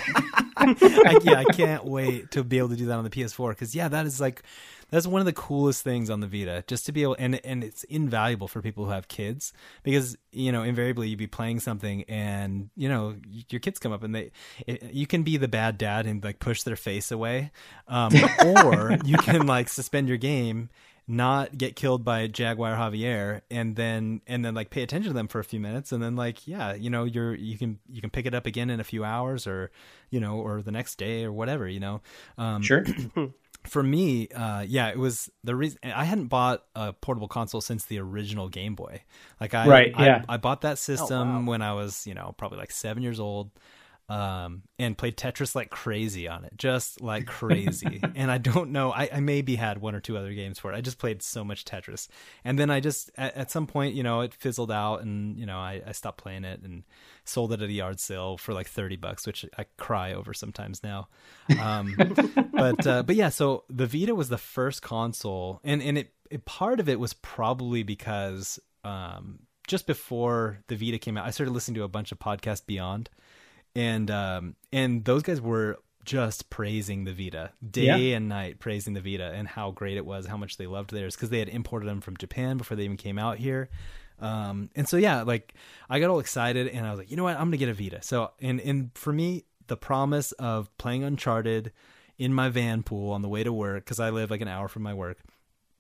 I, yeah, I can't wait to be able to do that on the PS4 because yeah, that is like that's one of the coolest things on the Vita. Just to be able and and it's invaluable for people who have kids because you know invariably you'd be playing something and you know your kids come up and they it, you can be the bad dad and like push their face away, um, [laughs] or you can like suspend your game. Not get killed by Jaguar Javier, and then and then like pay attention to them for a few minutes, and then like yeah, you know you're you can you can pick it up again in a few hours, or you know, or the next day or whatever, you know. Um, Sure. [clears throat] for me, uh, yeah, it was the reason I hadn't bought a portable console since the original Game Boy. Like I, Right, I, yeah. I bought that system wow. when I was, you know, probably like seven years old. Um, and played Tetris like crazy on it, just like [laughs] crazy. and I don't know, I, I maybe had one or two other games for it. I just played so much Tetris. And then I just, at, at some point, you know, it fizzled out and, you know, I, I stopped playing it and sold it at a yard sale for like 30 bucks, which I cry over sometimes now. Um, [laughs] but, uh, but yeah, so the Vita was the first console and, and it, it, part of it was probably because, um, just before the Vita came out, I started listening to a bunch of podcasts beyond and um and those guys were just praising the Vita day Yeah. and night, praising the Vita and how great it was, how much they loved theirs because they had imported them from Japan before they even came out here. Um, and so yeah, like I got all excited and I was like, you know what, I'm gonna get a Vita. So and and for me, the promise of playing Uncharted in my van pool on the way to work because I live like an hour from my work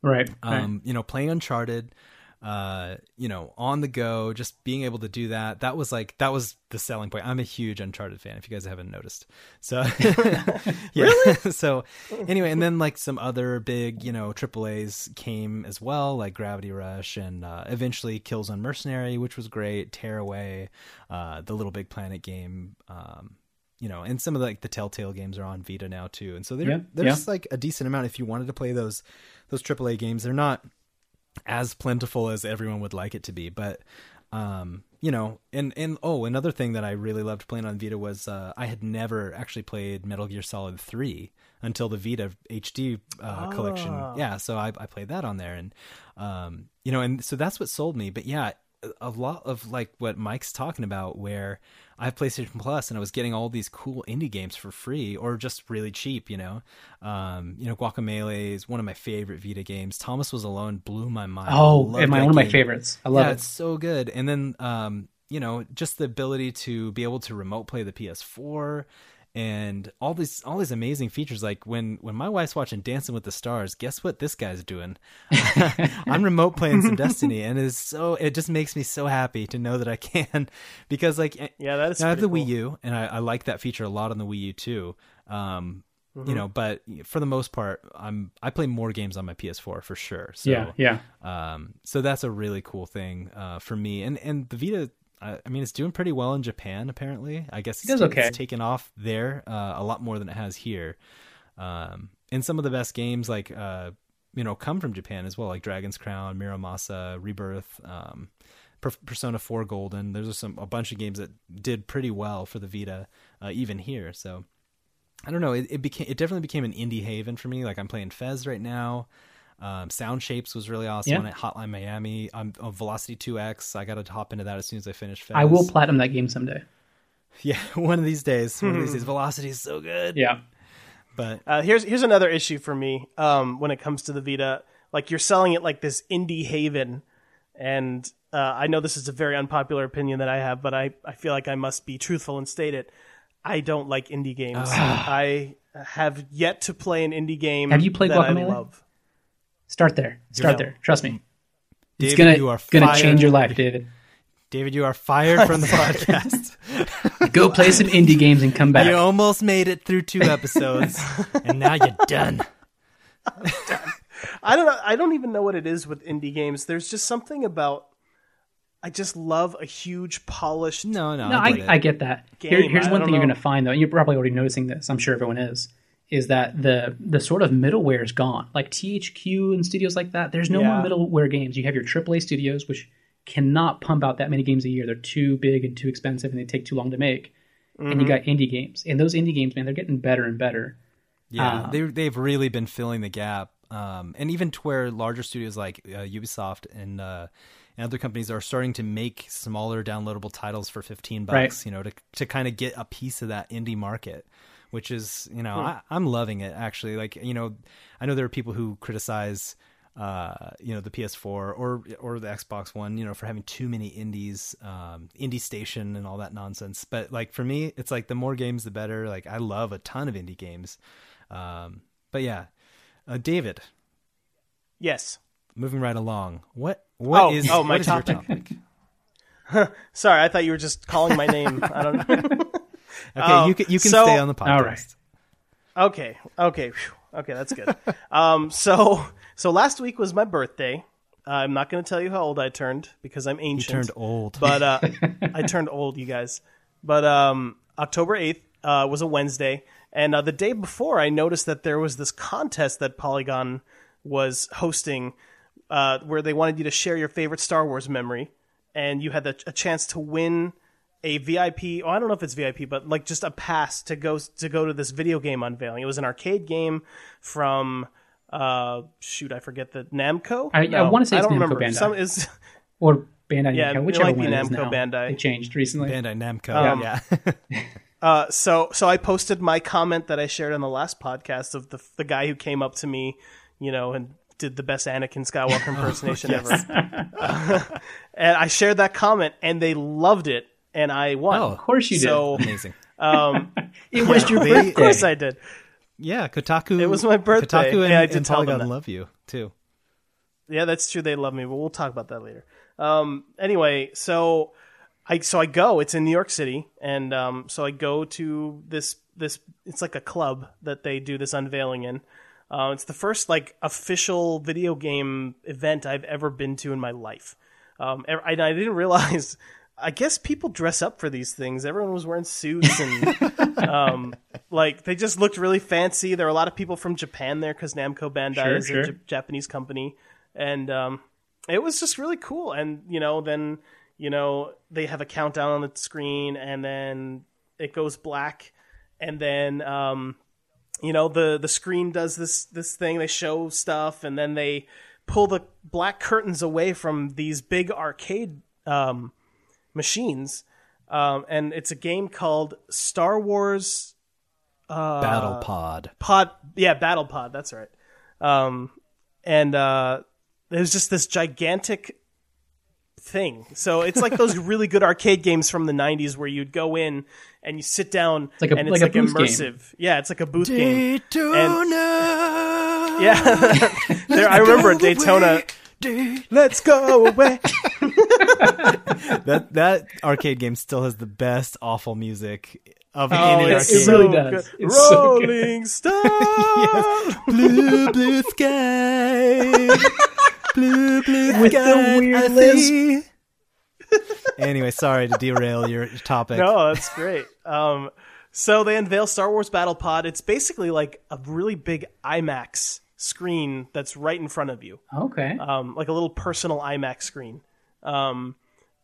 Right. right. um, you know, playing Uncharted, uh, you know, on the go, just being able to do that. That was like that was the selling point. I'm a huge Uncharted fan. If you guys haven't noticed, so [laughs] [laughs] yeah. [laughs] so anyway, and then like some other big, you know, triple A's came as well, like Gravity Rush, and uh, eventually on Mercenary, which was great. Tearaway, uh, the Little Big Planet game. Um, you know, and some of the, like the Telltale games are on Vita now too, and so they're Yeah, there's yeah. like a decent amount if you wanted to play those those AAA games. They're not as plentiful as everyone would like it to be, but um, you know, and and oh, another thing that I really loved playing on Vita was uh, I had never actually played Metal Gear Solid Three until the Vita HD uh, collection. Oh. Yeah, so I, I played that on there, and um, you know, and so that's what sold me. But yeah, a lot of like what Mike's talking about, where I have PlayStation Plus and I was getting all these cool indie games for free or just really cheap, you know. Um, you know, Guacamelee is one of my favorite Vita games. Thomas Was Alone blew my mind. oh, and my, one of my favorites. I love yeah, it. it's so good. And then um, you know, just the ability to be able to remote play the PS4 and all these all these amazing features like when when my wife's watching Dancing with the Stars, guess what this guy's doing? [laughs] I'm remote playing some Destiny and it is so it just makes me so happy to know that I can [laughs] because like Yeah, that is I have the cool. Wii U, and I, I like that feature a lot on the Wii U too. Um, Mm-hmm. You know, but for the most part, I'm I play more games on my PS4 for sure. So, yeah, yeah. Um, so that's a really cool thing uh, for me, and and the Vita. I I mean, it's doing pretty well in Japan. Apparently, I guess it's, okay. it's taken off there uh, a lot more than it has here. Um, and some of the best games, like uh, you know, come from Japan as well, like Dragon's Crown, Muramasa, Rebirth. Um, Per- Persona 4 Golden. There's some a bunch of games that did pretty well for the Vita, uh, even here. So I don't know. It, it became it definitely became an indie haven for me. Like I'm playing Fez right now. Um, Sound Shapes was really awesome Yeah. on it. Hotline Miami. I'm on Velocity 2X. I got to hop into that as soon as I finish Fez. I will platinum that game someday. [laughs] Yeah, one of these days. One of these days. Velocity is so good. Yeah. But Uh, here's here's another issue for me um, when it comes to the Vita. Like you're selling it like this indie haven, and uh, I know this is a very unpopular opinion that I have, but I, I feel like I must be truthful and state it. I don't like indie games. I have yet to play an indie game. Have you played that I love. Start there. Start there. Trust me. It's gonna you are gonna fired. change your life, David. David, you are fired from the [laughs] podcast. [laughs] Go play some indie games and come back. You almost made it through two [laughs] episodes, and now you're done. I don't know. I don't even know what it is with indie games. There's just something about. I just love a huge polished. No, no, No, I, I, get it. I get that. Here- here's I one don't thing you're going to find though, and you're probably already noticing this. I'm sure everyone is. Is that the the sort of middleware is gone? Like THQ and studios like that. There's no Yeah. more middleware games. You have your AAA studios, which cannot pump out that many games a year. They're too big and too expensive, and they take too long to make. And Mm-hmm. you got indie games, and those indie games, man, they're getting better and better. Yeah, Uh, they they've really been filling the gap, um, and even to where larger studios like uh, Ubisoft and uh, and other companies are starting to make smaller downloadable titles for fifteen bucks. Right. You know, to to kind of get a piece of that indie market, which is you know Hmm. I, I'm loving it actually. Like you know, I know there are people who criticize. Uh, you know the PS4 or or the Xbox One, you know, for having too many indies, um, indie station and all that nonsense. But like for me, it's like the more games, the better. Like I love a ton of indie games, um, but yeah, uh, David, Yes. moving right along. What what Oh, is oh, my what is your topic. topic? [laughs] Sorry, I thought you were just calling my name. I don't know. [laughs] [laughs] Okay, Um, you can you can so- stay on the podcast. All right. Okay. Okay. Phew. Okay, that's good. [laughs] um, so so last week was my birthday. Uh, I'm not going to tell you how old I turned because I'm You ancient. turned old. but uh, [laughs] I turned old, you guys. But um, October eighth uh, was a Wednesday, and uh, the day before, I noticed that there was this contest that Polygon was hosting, uh, where they wanted you to share your favorite Star Wars memory, and you had the, a chance to win a VIP. Oh, I don't know if it's VIP, but like just a pass to go to go to this video game unveiling. It was an arcade game from. Uh, shoot, I forget the Namco. I- I wanna say I don't Namco remember. Bandai. Some is [laughs] Or Bandai Yeah, Namco, it whichever might be one it is Namco now. Bandai. They changed recently. Bandai Namco. Um, yeah. [laughs] [laughs] Uh, so so I posted my comment that I shared on the last podcast of the the guy who came up to me, you know, and did the best Anakin Skywalker impersonation ever. and I shared that comment, and they loved it, and I won. Oh, Of course you did. so Amazing. um, [laughs] it was your birthday. of course I did. Yeah, Kotaku. It was my birthday. Kotaku and, Yeah, I did and tell them Polygon that. love you too. Yeah, that's true. They love me, but we'll talk about that later. Um, anyway, so I so I go. It's in New York City, and um, so I go to this this. It's like a club that they do this unveiling in. Uh, it's the first like official video game event I've ever been to in my life. Um, I, I didn't realize. I guess people dress up for these things. Everyone was wearing suits and [laughs] um, like they just looked really fancy. There were a lot of people from Japan there because Namco Bandai Sure, is sure. a J- Japanese company, and um, it was just really cool. And you know, then you know they have a countdown on the screen, and then it goes black, and then um, you know the the screen does this this thing. They show stuff, and then they pull the black curtains away from these big arcade um, machines. Um, and it's a game called Star Wars Battle Pod. Pod, yeah, Battle Pod. That's right. Um, and uh, there's just this gigantic thing. So it's like those [laughs] really good arcade games from the '90s where you'd go in and you sit down like a- and like it's a like, booth game. immersive. Yeah, it's like a booth game. Daytona. [laughs] Yeah, [laughs] there, I remember Daytona. Let's go away. [laughs] that that arcade game still has the best awful music of Oh, any arcade. It really does. good. It's so good. Rolling [laughs] Stone. blue blue sky, blue blue With the sky. weird I anyway, sorry to derail your topic. No, that's great. Um, so they unveil Star Wars Battle Pod. It's basically like a really big IMAX screen that's right in front of you, Okay. um, like a little personal IMAX screen. Um,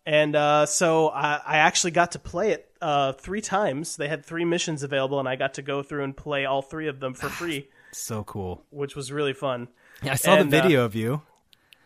and uh, so I, I actually got to play it uh, three times. They had three missions available, and I got to go through and play all three of them for free, So cool. which was really fun. Yeah, I saw And, the uh, video of you.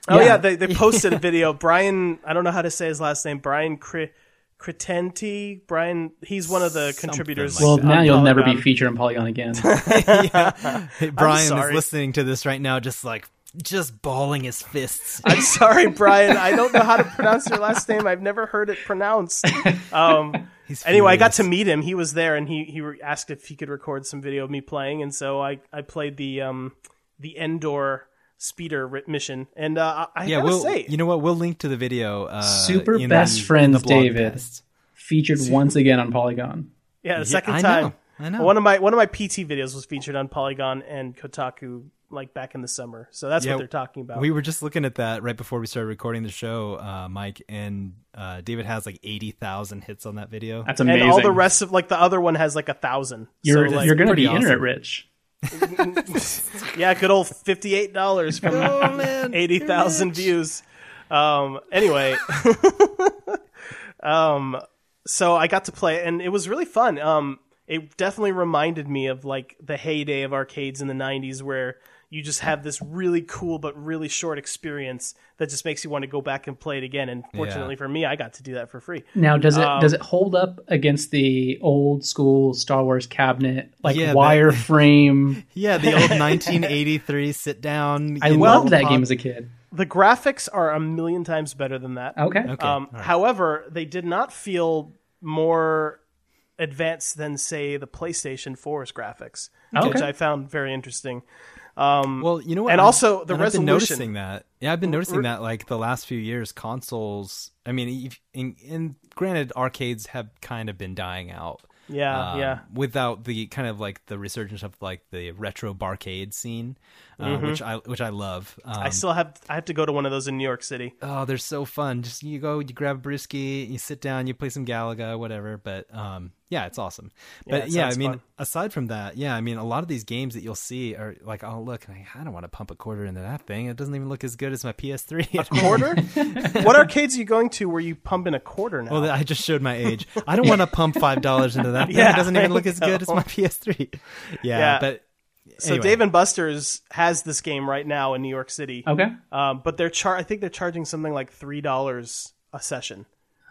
Oh Yeah. yeah, they they [laughs] posted a video. Brian, I don't know how to say his last name. Brian Cri- Critenti. Brian, he's one of the Something contributors. like Well, that. now you'll never be Polygon. featured on Polygon again. [laughs] Yeah, Brian is sorry. listening to this right now, just like just balling his fists. I'm sorry, Brian. I don't know how to pronounce your last name. I've never heard it pronounced. Um, [laughs] He's anyway, I got to meet him. He was there, and he he re- asked if he could record some video of me playing, and so I I played the um the Endor speeder ri- mission, and uh, I I Yeah, gotta we'll. say, You know what? We'll link to the video. Uh, Super in best the- friends, in the David. post. Featured once again on Polygon. yeah, the Yeah, second I time. know, I know. One of my one of my PT videos was featured on Polygon and Kotaku like back in the summer, so that's Yeah, what they're talking about. We were just looking at that right before we started recording the show, uh, Mike, and uh, David has like eighty thousand hits on that video. That's amazing. and all the rest of like the other one has like a thousand. You're so, like, you're gonna pretty be internet awesome. rich. Yeah, good old fifty eight dollars from oh man, eighty thousand views. Um, anyway, [laughs] um, so I got to play, and it was really fun. Um, it definitely reminded me of like the heyday of arcades in the '90s, where you just have this really cool but really short experience that just makes you want to go back and play it again. And fortunately for me, I got to do that for free. Now, does it Um, does it hold up against the old school Star Wars cabinet, like Yeah, that- wireframe? [laughs] Yeah, the old 1983 [laughs] sit down. I know, loved that pop- game as a kid. The graphics are a million times better than that. Okay. Okay, Um, all right. However, they did not feel more advanced than, say, the PlayStation 4's graphics, which I found very interesting. Um, Well, you know what? And I've- also the and I've been noticing that. Yeah, I've been noticing that like the last few years, consoles. I mean, in granted, arcades have kind of been dying out. yeah, um, yeah. Without the kind of like the resurgence of like the retro barcade scene, uh, Mm-hmm. which I which I love. Um, I still have I have to go to one of those in New York City. Oh, they're so fun. Just you go, you grab a brewski, you sit down, you play some Galaga, whatever. But um, yeah, it's awesome. But it yeah, I mean, fun. aside from that, yeah, I mean, a lot of these games that you'll see are like, oh look, I, I don't want to pump a quarter into that thing. It doesn't even look as good as my PS3. [laughs] Quarter? [laughs] what arcades are you going to where you pump in a quarter now? well, I just showed my age. I don't want to pump five dollars into that [laughs] thing. Yeah, it doesn't even look as good as my PS3. Yeah, Yeah. but so anyway. Dave and Buster's has this game right now in New York City. Okay. Um, but they're char- I think they're charging something like three dollars a session.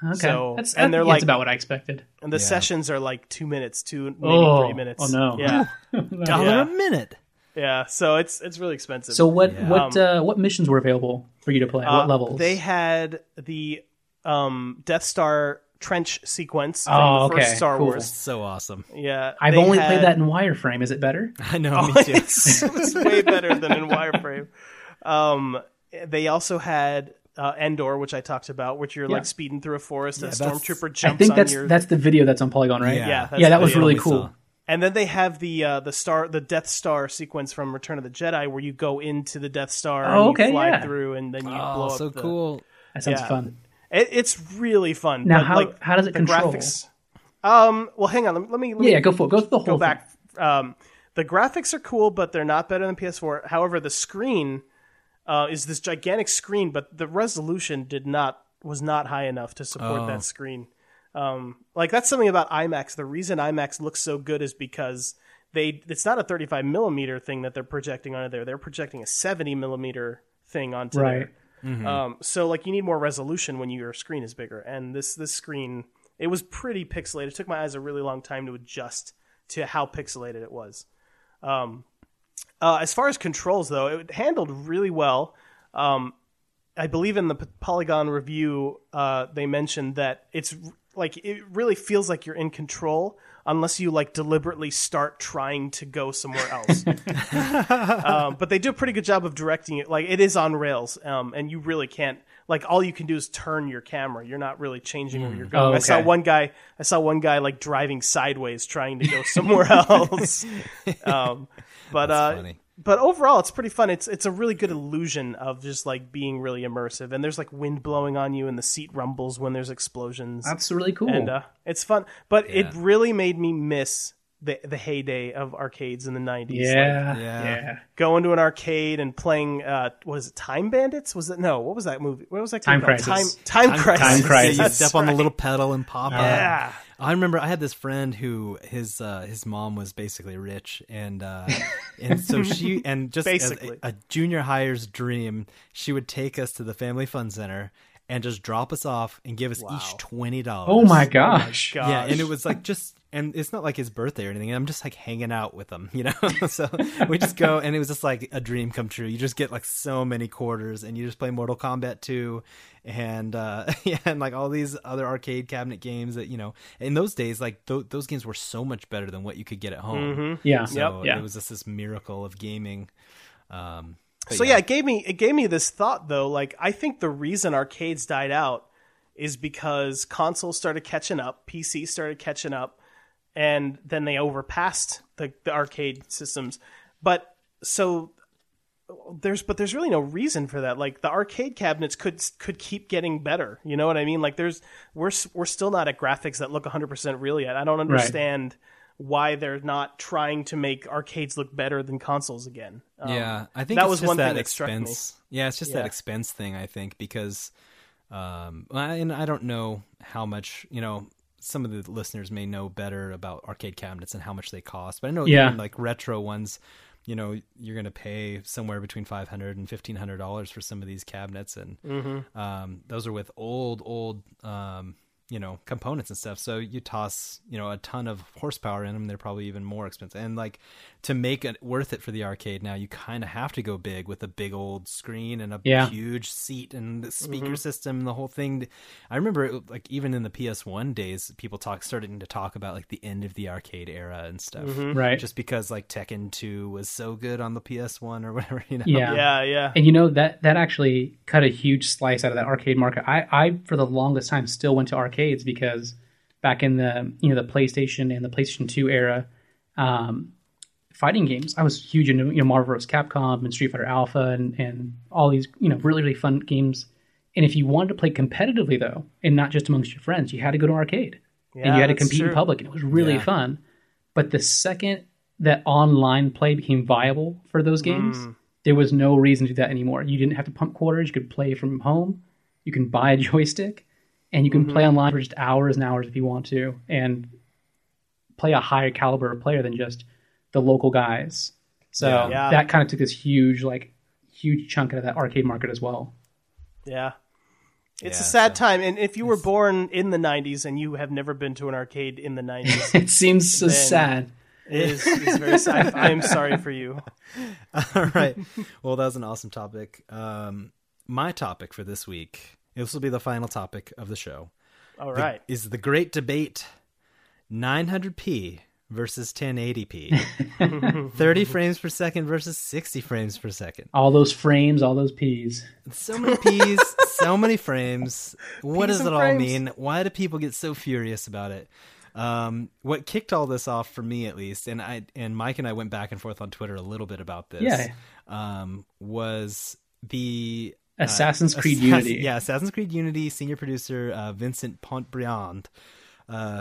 Okay. So- that's, and they're that's like- about what I expected. And the Yeah. sessions are like two minutes, two maybe Oh. three minutes. Oh, no. Yeah, [laughs] dollar Yeah. a minute. yeah. So it's it's really expensive. So what Yeah. what uh, what missions were available for you to play? Uh, what levels? They had the um, Death Star trench sequence from Oh, the first okay, Star cool. Wars. So awesome. Yeah, I've only had- played that in wireframe. Is it better? [laughs] I know. Oh, me [laughs] too. it's, it's way better than in wireframe. Um, they also had uh, Endor, which I talked about, which you're Yeah. like speeding through a forest. Yeah, a that's- stormtrooper I jumps think on that's your. that's the video that's on Polygon, right? Yeah. Yeah, that's yeah, that was really cool. saw. and then they have the uh, the star, the Death Star sequence from Return of the Jedi, where you go into the Death Star Oh, and okay, you fly yeah. through, and then you blow Oh, up. so the- cool. That sounds Yeah. fun. It, it's really fun. Now, but, how- like, how does it the control? Graphics, um. Well, hang on. Let me. Let me let Yeah, me yeah, go for it. Go through the whole go thing. back. Um, the graphics are cool, but they're not better than PS4. However, the screen uh, is this gigantic screen, but the resolution did not was not high enough to support Oh. that screen. Um, like that's something about IMAX. The reason IMAX looks so good is because they it's not a 35 millimeter thing that they're projecting onto there. They're projecting a 70 millimeter thing onto Right. there. Um, so like you need more resolution when your screen is bigger, and this this screen it was pretty pixelated. It took my eyes a really long time to adjust to how pixelated it was. Um, uh, as far as controls, though, it handled really well. Um, I believe in the P- Polygon review, uh, they mentioned that it's r- like it really feels like you're in control unless you like deliberately start trying to go somewhere else. [laughs] um, but they do a pretty good job of directing it. Like it is on rails, um, and you really can't like all you can do is turn your camera. You're not really changing where you're going. Oh, I saw one guy. I saw one guy like driving sideways trying to go somewhere [laughs] else. [laughs] um, but uh, funny. but overall, it's pretty fun. It's it's a really good illusion of just like being really immersive. And there's like wind blowing on you, and the seat rumbles when there's explosions That's really cool. and uh, it's fun. But it really made me miss the the heyday of arcades in the 90s. Like, Yeah, Yeah. yeah. going to an arcade and playing uh was it Time Bandits? Was it no, what was that movie? What was that Time game? Crisis. Time Time, Crisis. Time Crisis. Yeah, [laughs] you That's step on the little pedal and pop up. Yeah. I remember I had this friend who his uh, his mom was basically rich and uh, and so [laughs] she and just Basically. a, a junior hire's dream, she would take us to the family fun center and just drop us off and give us each twenty dollars. Oh my gosh. Gosh. Yeah, and it was like just, and it's not like his birthday or anything. I'm just like hanging out with him, [laughs] you know. [laughs] so we just go, and it was just like a dream come true. You just get like so many quarters, and you just play Mortal Kombat 2, and uh, [laughs] yeah, and like all these other arcade cabinet games that you know. In those days, like th- those games were so much better than what you could get at home. Yeah. So Yeah. it was just this miracle of gaming. Um, but So yeah. it gave me it gave me this thought though. Like I think the reason arcades died out is because consoles started catching up, PC started catching up, and then they overpassed the, the arcade systems. But so there's but there's really no reason for that. Like the arcade cabinets could could keep getting better. You know what I mean? Like there's we're we're still not at graphics that look 100% real yet. I don't understand why they're not trying to make arcades look better than consoles again. Um, yeah, I think that it's was just one that thing that struck me. expense. Yeah, it's just Yeah. that expense thing. I think because, um, I- and I don't know how much you know. Some of the listeners may know better about arcade cabinets and how much they cost, but I know Yeah. even like retro ones, you know, you're going to pay somewhere between five hundred and fifteen hundred dollars for some of these cabinets, and Mm-hmm. um, those are with old, old, um, you know, components and stuff. So you toss, you know, a ton of horsepower in them, they're probably even more expensive. And like to make it worth it for the arcade now, you kind of have to go big with a big old screen and a Yeah. huge seat and the speaker Mm-hmm. system and the whole thing. I remember, it, like even in the PS1 days, people talk starting to talk about like the end of the arcade era and stuff, Mm-hmm. Right. Just because like Tekken 2 was so good on the PS1 or [laughs] whatever, you know. Yeah. Yeah, yeah. And you know that that actually cut a huge slice out of that arcade market. I, I for the longest time still went to arcades because back in the you know the PlayStation and the PlayStation Two era, um, fighting games, I was huge into you know Marvel vs. Capcom and Street Fighter Alpha and and all these you know really really fun games. And if you wanted to play competitively though, and not just amongst your friends, you had to go to arcade and you had to compete true. in public, and it was really Yeah. fun. But the second that online play became viable for those games, Mm. there was no reason to do that anymore. You didn't have to pump quarters. You could play from home. You can buy a [laughs] joystick, and you can Mm-hmm. play online for just hours and hours if you want to, and play a higher caliber of player than just the local guys. So Yeah. Yeah. that kind of took this huge, like, huge chunk out of that arcade market as well. Yeah. It's Yeah, a sad so- time. And if you were born in the 90s and you have never been to an arcade in the 90s, [laughs] It seems so sad. it is it's very sad. [laughs] I am sorry for you. All right. Well, that was an awesome topic. Um, my topic for this week, this will be the final topic of the show, All right. is the great debate 900p versus 1080p. [laughs] 30 frames per second versus 60 frames per second. All those frames, all those P's. So many P's, so many frames. What P's does and it all frames. mean? Why do people get so furious about it? Um, what kicked all this off for me, at least, and I and Mike and I went back and forth on Twitter a little bit about this. Yeah. Um, was the Assassin's Creed Assass- Unity. Yeah, Assassin's Creed Unity senior producer uh, Vincent Pontbriand.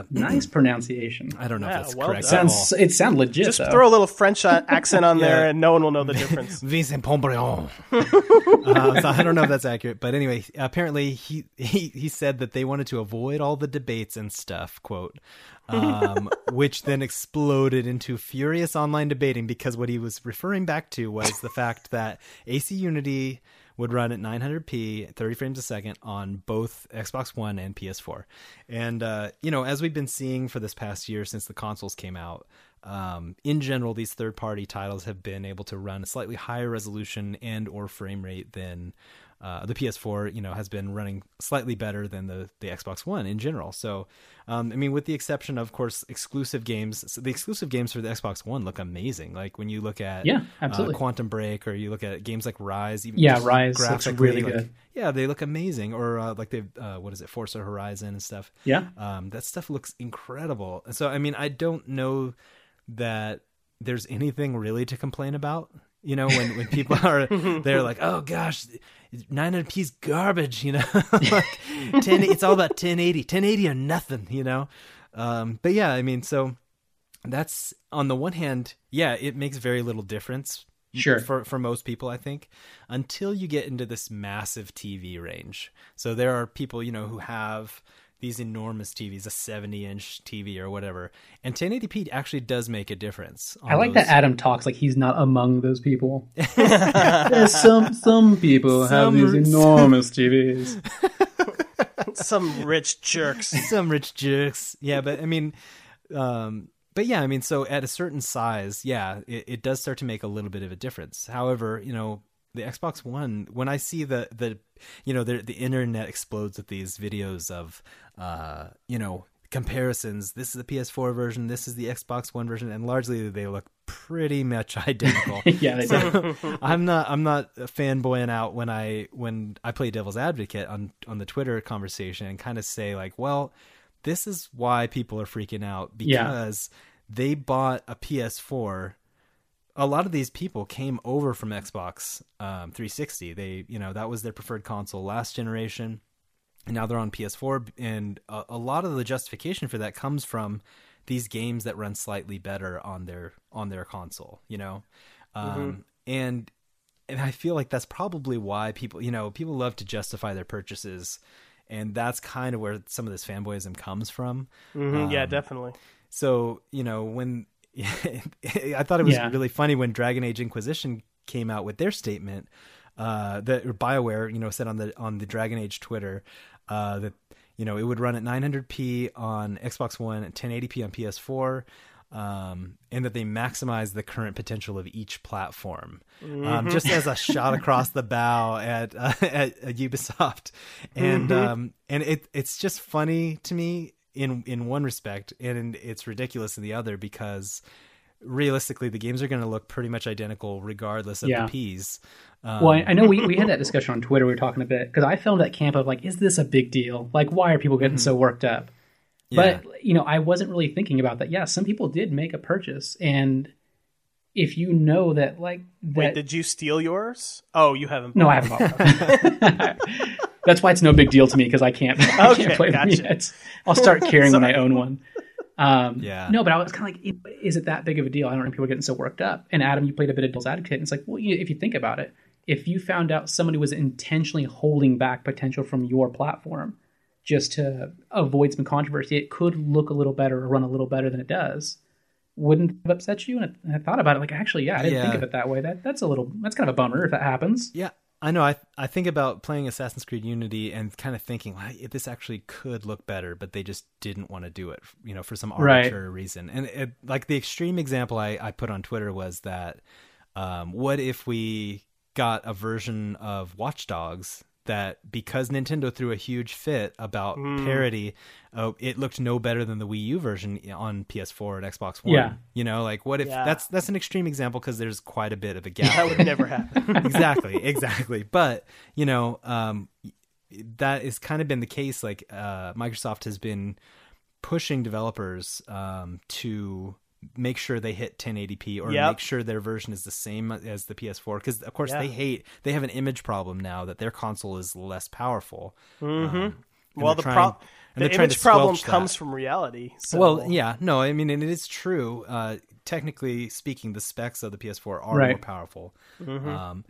Nice pronunciation. I don't know Yeah, if that's well correct. done. at all. Sounds it sounds legit Just though. throw a little French uh, [laughs] accent on there Yeah. and no one will know the difference. [laughs] Vincent Pontbriand. [laughs] uh, so I don't know if that's accurate, but anyway, apparently he, he he said that they wanted to avoid all the debates and stuff, quote, um, which then exploded into furious online debating because what he was referring back to was the fact that AC Unity would run at 900p, 30 frames a second on both Xbox One and PS4. And uh, you know, as we've been seeing for this past year since the consoles came out, um, in general, these third-party titles have been able to run a slightly higher resolution and or frame rate than uh, the PS4. You know, has been running slightly better than the the Xbox One in general. So, um, I mean, with the exception of, of course, exclusive games. So the exclusive games for the Xbox One look amazing. Like when you look at Yeah, absolutely. uh, Quantum Break, or you look at games like Rise. Even Yeah, Rise looks really like- good. Yeah, they look amazing. Or uh, like they've uh, what is it, Forza Horizon and stuff. Yeah. Um, that stuff looks incredible. So I mean, I don't know that there's anything really to complain about. You know, when, when people [laughs] are they're like, oh gosh, 900p is garbage. You know, [laughs] like 10, it's all about 1080, 1080 or nothing. You know, um, but yeah, I mean, so that's on the one hand, yeah, it makes very little difference Sure. for for most people i think until you get into this massive tv range so there are people you know who have these enormous tvs a 70 inch tv or whatever and 1080p actually does make a difference I like those- that Adam talks like he's not among those people. [laughs] Some some people have Some- these enormous TVs. [laughs] Some rich jerks. [laughs] some rich jerks yeah but i mean um but yeah i mean so at a certain size yeah it, it does start to make a little bit of a difference however you know the xbox one when i see the the you know the, the internet explodes with these videos of uh you know comparisons this is the ps4 version this is the xbox one version and largely they look pretty much [laughs] identical [laughs] yeah, they do. [laughs] I'm not I'm not fanboying out when I when I play devil's advocate on on the Twitter conversation and kind of say like, well, this is why people are freaking out Yeah. because they bought a PS4. A lot of these people came over from Xbox um, 360. They, you know, that was their preferred console last generation. And now they're on PS4, and a, a lot of the justification for that comes from these games that run slightly better on their on their console. You know, um, and and I feel like that's probably why people, you know, people love to justify their purchases, and that's kind of where some of this fanboyism comes from. Mhm, yeah, Um, definitely. So you know when [laughs] I thought it was Yeah. really funny when Dragon Age Inquisition came out with their statement uh, that Bioware you know said on the on the Dragon Age Twitter uh, that you know it would run at 900p on Xbox One and 1080p on PS4. Um, and that they maximize the current potential of each platform, um, just as a [laughs] shot across the bow at uh, [laughs] at, at Ubisoft, and um, and it it's just funny to me in in one respect, and it's ridiculous in the other because realistically, the games are going to look pretty much identical regardless of Yeah. the P's. Um, Well, I, I know we, we had that [laughs] discussion on Twitter. We were talking a bit because I fell that camp of like, is this a big deal? Like, why are people getting so worked up? yeah. But you know, I wasn't really thinking about that. Yeah, some people did make a purchase, and if you know that, like, that, Wait, did you steal yours? Oh, you haven't. no, I haven't bought it. [laughs] [laughs] That's why it's no big deal to me because I can't, [laughs] I can't play them gotcha. yet. I'll start caring when I own one. Um, Yeah. No, but I was kind of like, is it that big of a deal? I don't know. People are getting so worked up. And Adam, you played a bit of devil's advocate, and it's like, well, you, if you think about it, if you found out somebody was intentionally holding back potential from your platform just to avoid some controversy, it could look a little better or run a little better than it does. Wouldn't that upset you? And I, I thought about it, like, actually, yeah, I didn't think of it that way. That that's a little, that's kind of a bummer if that happens. Yeah, I know. I I think about playing Assassin's Creed Unity and kind of thinking, like, this actually could look better, but they just didn't want to do it, you know, for some Right. arbitrary reason. And it, like the extreme example I, I put on Twitter was that, um, what if we got a version of Watch Dogs that because Nintendo threw a huge fit about parity, uh, it looked no better than the Wii U version on PS4 and Xbox One. Yeah. You know, like what if Yeah. that's that's an extreme example because there's quite a bit of a gap. That would never happen. [laughs] [laughs] exactly, exactly. But you know, um, that has kind of been the case. Like uh, Microsoft has been pushing developers um, to make sure they hit 1080p or Yep. make sure their version is the same as the PS4 because of course Yeah. they hate they have an image problem now that their console is less powerful. hmm And well, the trying- pro- and the image problem squelch that. comes from reality. So. Well, yeah, no, I mean, and it is true. Uh, technically speaking, the specs of the PS4 are Right. more powerful. Um,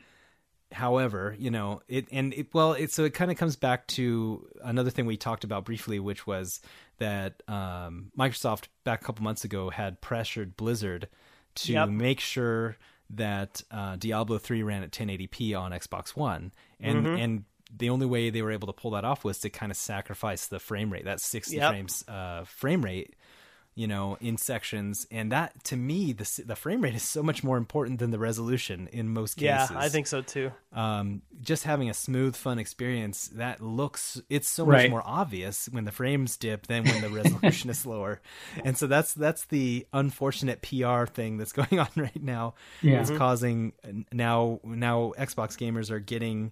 however, you know, it and it well, it so it kind of comes back to another thing we talked about briefly, which was that um, Microsoft back a couple months ago had pressured Blizzard to Yep. make sure that uh, Diablo 3 ran at 1080p on Xbox One, and and the only way they were able to pull that off was to kind of sacrifice the frame rate, that 60 Yep. frames uh, frame rate, you know, in sections, and that to me the the frame rate is so much more important than the resolution in most cases. yeah, I think so too. um, just having a smooth, fun experience that looks it's so Right. much more obvious when the frames dip than when the resolution is slower, [laughs] and so that's that's the unfortunate PR thing that's [laughs] going on right now. Yeah. It's causing now now Xbox gamers are getting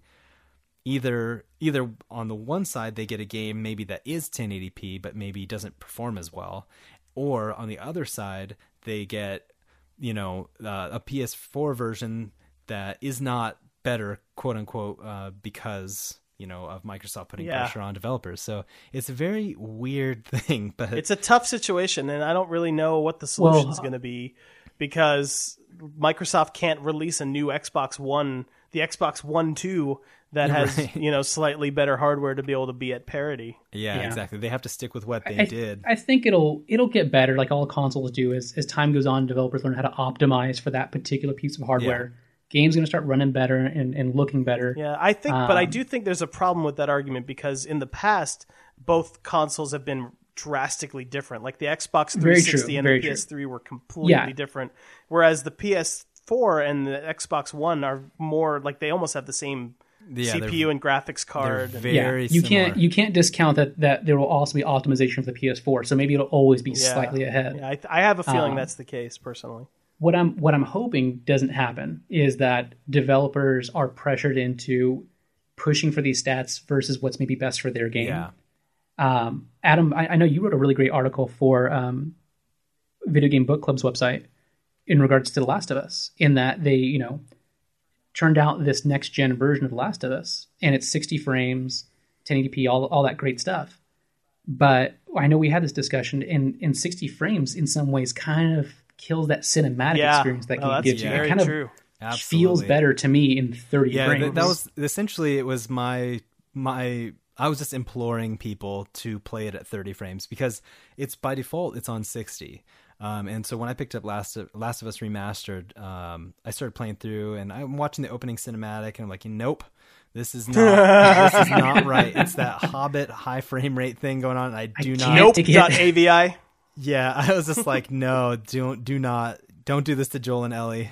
either either on the one side they get a game maybe that is 1080p but maybe doesn't perform as well or on the other side they get you know uh, a PS4 version that is not better quote unquote uh, because you know of Microsoft putting Yeah. pressure on developers. So it's a very weird [laughs] thing, but It's a tough situation, and I don't really know what the solution is Well, going to be because Microsoft can't release a new Xbox One, the Xbox One Two, that [laughs] has Right. you know slightly better hardware to be able to be at parity. yeah, Yeah. exactly. They have to stick with what they I, did. I think it'll it'll get better, like all consoles do. As as time goes on, developers learn how to optimize for that particular piece of hardware. Games going to start running better and, and looking better. Yeah, I think, but I Um, do think there's a problem with that argument because in the past, both consoles have been drastically different. Like the Xbox 360 true, and the. PS3 were completely Yeah. different, whereas the PS4 and the Xbox One are more like they almost have the same Yeah, CPU and graphics card. and- very yeah, you similar. can't you can't discount that that there will also be optimization for the PS4. So maybe it'll always be Yeah. slightly ahead. Yeah, I, I have a feeling Um, that's the case personally. what I'm what I'm hoping doesn't happen is that developers are pressured into pushing for these stats versus what's maybe best for their game. Yeah. Um, Adam, I, I know you wrote a really great article for um, Video Game Book Club's website in regards to The Last of Us, in that they, you know, turned out this next gen version of The Last of Us, and it's 60 frames, 1080p, all all that great stuff. But I know we had this discussion, and in 60 frames, in some ways, kind of kills that cinematic Yeah, experience that Oh, game that's gives you. very It kind of true. feels better to me in 30 Yeah, frames. th- that was essentially it was my my I was just imploring people to play it at 30 frames because it's by default it's on 60. Um, and so when I picked up Last of, Last of Us Remastered, um, I started playing through and I'm watching the opening cinematic and I'm like, nope, this is not this is [laughs] not right. It's that Hobbit high frame rate thing going on. I do not. can't Nope. take. Dot AVI. [laughs] Yeah, I was just like, no, don't do not don't do this to Joel and Ellie.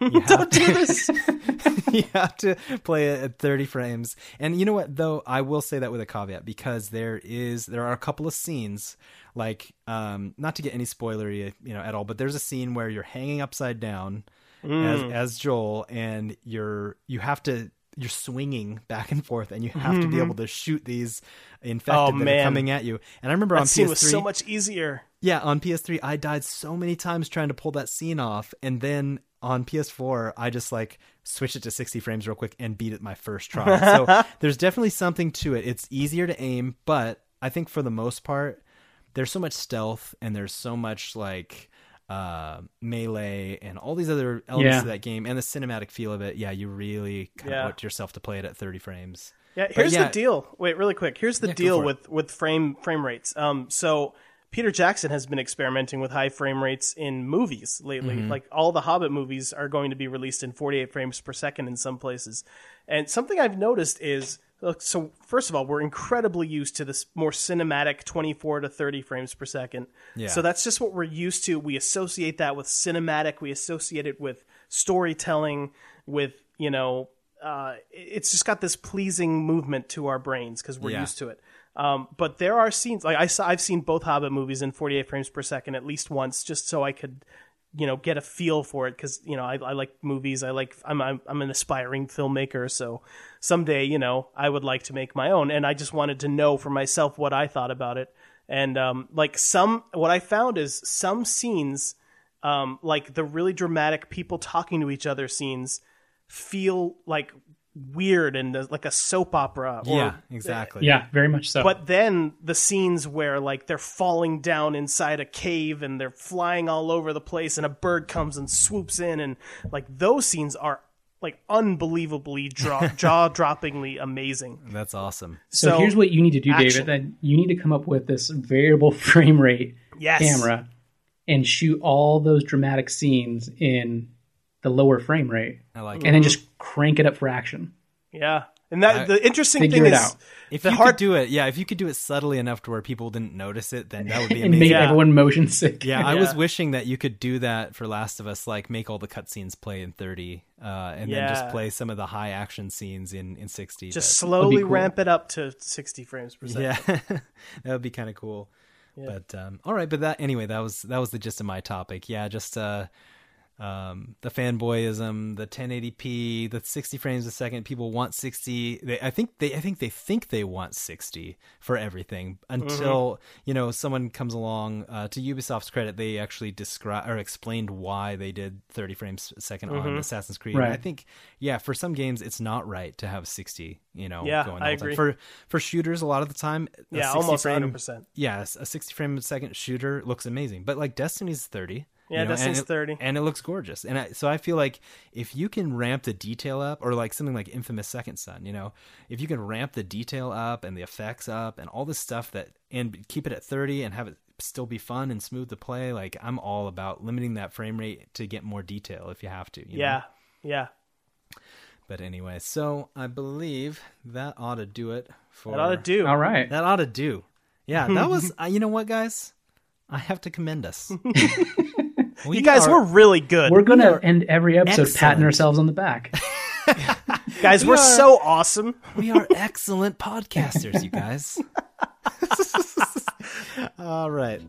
You [laughs] have to, Do this. [laughs] you have to play it at 30 frames. And you know what though, I will say that with a caveat because there is there are a couple of scenes like um not to get any spoilery, you know, at all, but there's a scene where you're hanging upside down as as Joel and you're you have to you're swinging back and forth and you have to be mm-hmm. able to shoot these oh, infected Oh, that man. are coming at you. And I remember on That scene PS3 was so much easier. yeah, on PS3, I died so many times trying to pull that scene off, and then on PS4, I just like switched it to 60 frames real quick and beat it my first try. [laughs] so there's definitely something to it. It's easier to aim, but I think for the most part, there's so much stealth and there's so much like uh melee and all these other elements Yeah. of that game and the cinematic feel of it yeah you really kind Yeah. of want yourself to play it at 30 frames Yeah, here's yeah. the deal. Wait, really quick. Here's the Yeah, deal for it. with with frame frame rates. Um, so Peter Jackson has been experimenting with high frame rates in movies lately. Mm-hmm. Like all the Hobbit movies are going to be released in 48 frames per second in some places. And something I've noticed is look, so first of all, we're incredibly used to this more cinematic 24 to 30 frames per second. Yeah. So that's just what we're used to. We associate that with cinematic. We associate it with storytelling, with you know, uh, it's just got this pleasing movement to our brains because we're Yeah. used to it. Um, but there are scenes like I saw, I've seen both Hobbit movies in 48 frames per second at least once, just so I could, you know, get a feel for it. Because you know, I, I like movies. I like I'm, I'm I'm an aspiring filmmaker, so someday, you know, I would like to make my own. And I just wanted to know for myself what I thought about it. And um, like some, what I found is some scenes, um, like the really dramatic people talking to each other scenes, feel like weird and uh, like a soap opera. or- yeah exactly yeah, very much so. but then the scenes where like they're falling down inside a cave and they're flying all over the place and a bird comes and swoops in and like those scenes are like unbelievably draw- [laughs] jaw-droppingly amazing. that's awesome So, here's what you need to do, action. David. That you need to come up with this variable [laughs] frame rate Yes. camera and shoot all those dramatic scenes in the lower frame rate, i like and it then just crank it up for action. Yeah. And that the interesting thing is out. If the you hard could do it, yeah, if you could do it subtly enough to where people didn't notice it, then that would be [laughs] and make. Yeah. everyone motion sick. Yeah, I was wishing that you could do that for Last of Us, like make all the cutscenes play in 30, uh, and then just play some of the high action scenes in, in 60. just slowly cool. ramp it up to 60 frames per second. yeah, [laughs] that would be kind of cool. But um, all right, but that anyway, that was that was the gist of my topic. Yeah, just uh, um, the fanboyism, the 1080p, the 60 frames a second. People want 60. They, I think they, I think they think they want 60 for everything until Mm-hmm. you know someone comes along. Uh, to Ubisoft's credit, they actually describe or explained why they did 30 frames a 2nd Mm-hmm. on Assassin's Creed. And I think, yeah, for some games, it's not right to have 60. You know, Yeah, going I the time. agree. For for shooters, a lot of the time, Yeah, 60 almost 100%. Yeah, a 60 frame a second shooter looks amazing, but like Destiny's 30. Yeah, you know, Destiny's and it- 30. and it looks gorgeous. And I, so I feel like if you can ramp the detail up, or like something like Infamous Second Son, you know, if you can ramp the detail up and the effects up and all this stuff that, and keep it at 30 and have it still be fun and smooth to play, like I'm all about limiting that frame rate to get more detail if you have to. you know? Yeah, yeah. But anyway, so I believe that ought to do it for. That ought to do. All right. That ought to do. Yeah, that was. [laughs] uh, you know what, guys? I have to commend us. [laughs] you guys are- were really good. We're gonna are end every episode excellent. patting ourselves on the back. [laughs] guys, we're are- so awesome. We are excellent podcasters, you guys. [laughs] All right.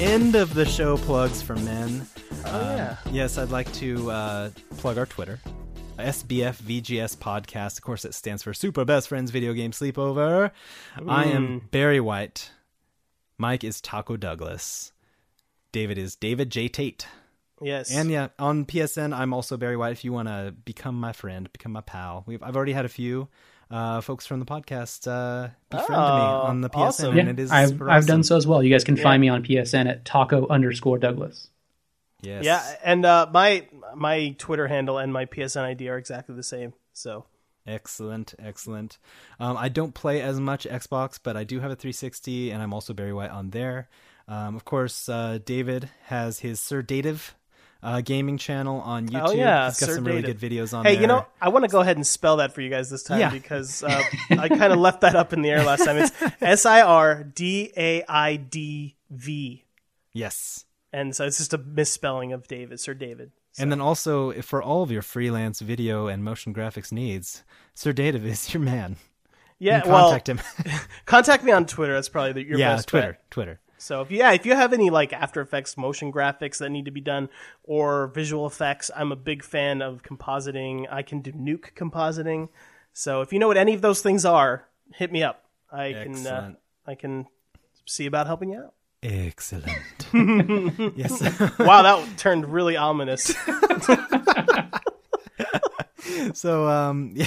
End of the show plugs for men. Oh yeah. Yes, I'd like to uh, plug our Twitter. SBF VGS podcast. Of course, it stands for Super Best Friends Video Game Sleepover. I am Barry White. Mike is Taco Douglas. David is David J. Tate. Yes. And yeah, on PSN, I'm also Barry White. If you want to become my friend, become my pal, We've, I've already had a few uh, folks from the podcast uh, befriend me Oh, on the PSN, awesome. and Yeah, it is I've I've done so as well. You guys can find me on PSN at taco underscore Douglas. Yes. yeah, and uh, my my Twitter handle and my PSN ID are exactly the same. So Excellent, excellent. Um, I don't play as much Xbox, but I do have a 360, and I'm also Barry White on there. Um, of course, uh, David has his Sir Dative uh, gaming channel on YouTube. Oh yeah, He's got Sir some really good videos on there. Hey, there. you know, I want to go ahead and spell that for you guys this time Yeah. because uh, [laughs] I kind of left that up in the air last time. It's S I R D A I D V, yes. and so it's just a misspelling of David, Sir David. And then also, if for all of your freelance video and motion graphics needs, Sir Dative is your man. Yeah, You can well, contact him. [laughs] contact me on Twitter. That's probably the, your best. yeah, best Twitter, bet. Twitter. So if you, yeah, if you have any like After Effects motion graphics that need to be done or visual effects, I'm a big fan of compositing. I can do nuke compositing. So if you know what any of those things are, hit me up. I can uh, I can see about helping you out. Excellent. [laughs] yes. Wow, that turned really ominous. [laughs] so um [laughs] yeah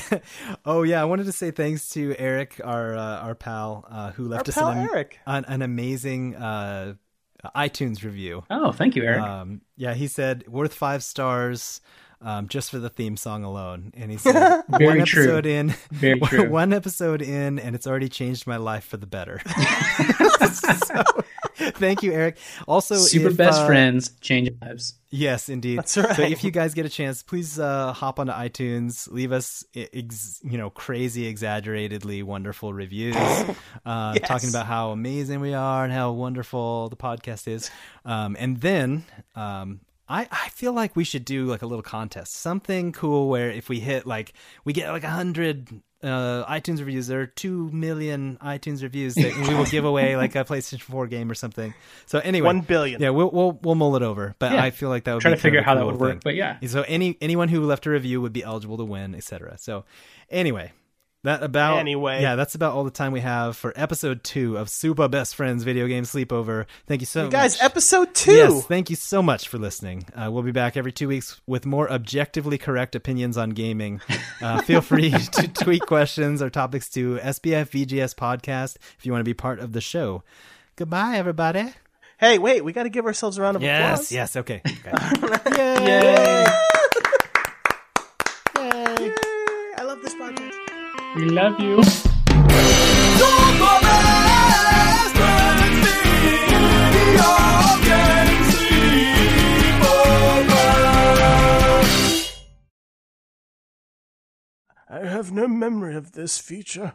oh yeah i wanted to say thanks to eric our uh, our pal uh who left Our us pal an, Eric. an, an amazing uh itunes review Oh, thank you, Eric. um yeah he said worth five stars um, just for the theme song alone, and he said [laughs] Very one true. episode in, Very [laughs] true. one episode in, and it's already changed my life for the better. [laughs] so, thank you, Eric. Also, Super if, best uh, friends change lives. Yes, indeed. That's right. So if you guys get a chance, please uh, hop onto iTunes, leave us, ex- you know, crazy, exaggeratedly wonderful reviews, uh, talking about how amazing we are and how wonderful the podcast is. Um, and then um, I, I feel like we should do like a little contest, something cool where if we hit like we get like a hundred uh, iTunes reviews, there are two million iTunes reviews that we will give away like a PlayStation 4 game or something. So anyway, One billion. Yeah, we'll we'll we'll mull it over, but Yeah. I feel like that would Try be to figure out a how that cool would work, but yeah. So any anyone who left a review would be eligible to win, etc. So anyway, that about Anyway. yeah, that's about all the time we have for episode two of Super Best Friends Video Game Sleepover. Thank you so You guys, episode two. Yes, thank you so much for listening. Uh, we'll be back every two weeks with more objectively correct opinions on gaming. Uh, [laughs] feel free to tweet questions or topics to SBF VGS Podcast if you want to be part of the show. Goodbye, everybody. Hey, wait, we got to give ourselves a round of Yes, applause. yes, okay. [laughs] okay. Yay! Yay! I love this podcast. We love you. I have no memory of this feature.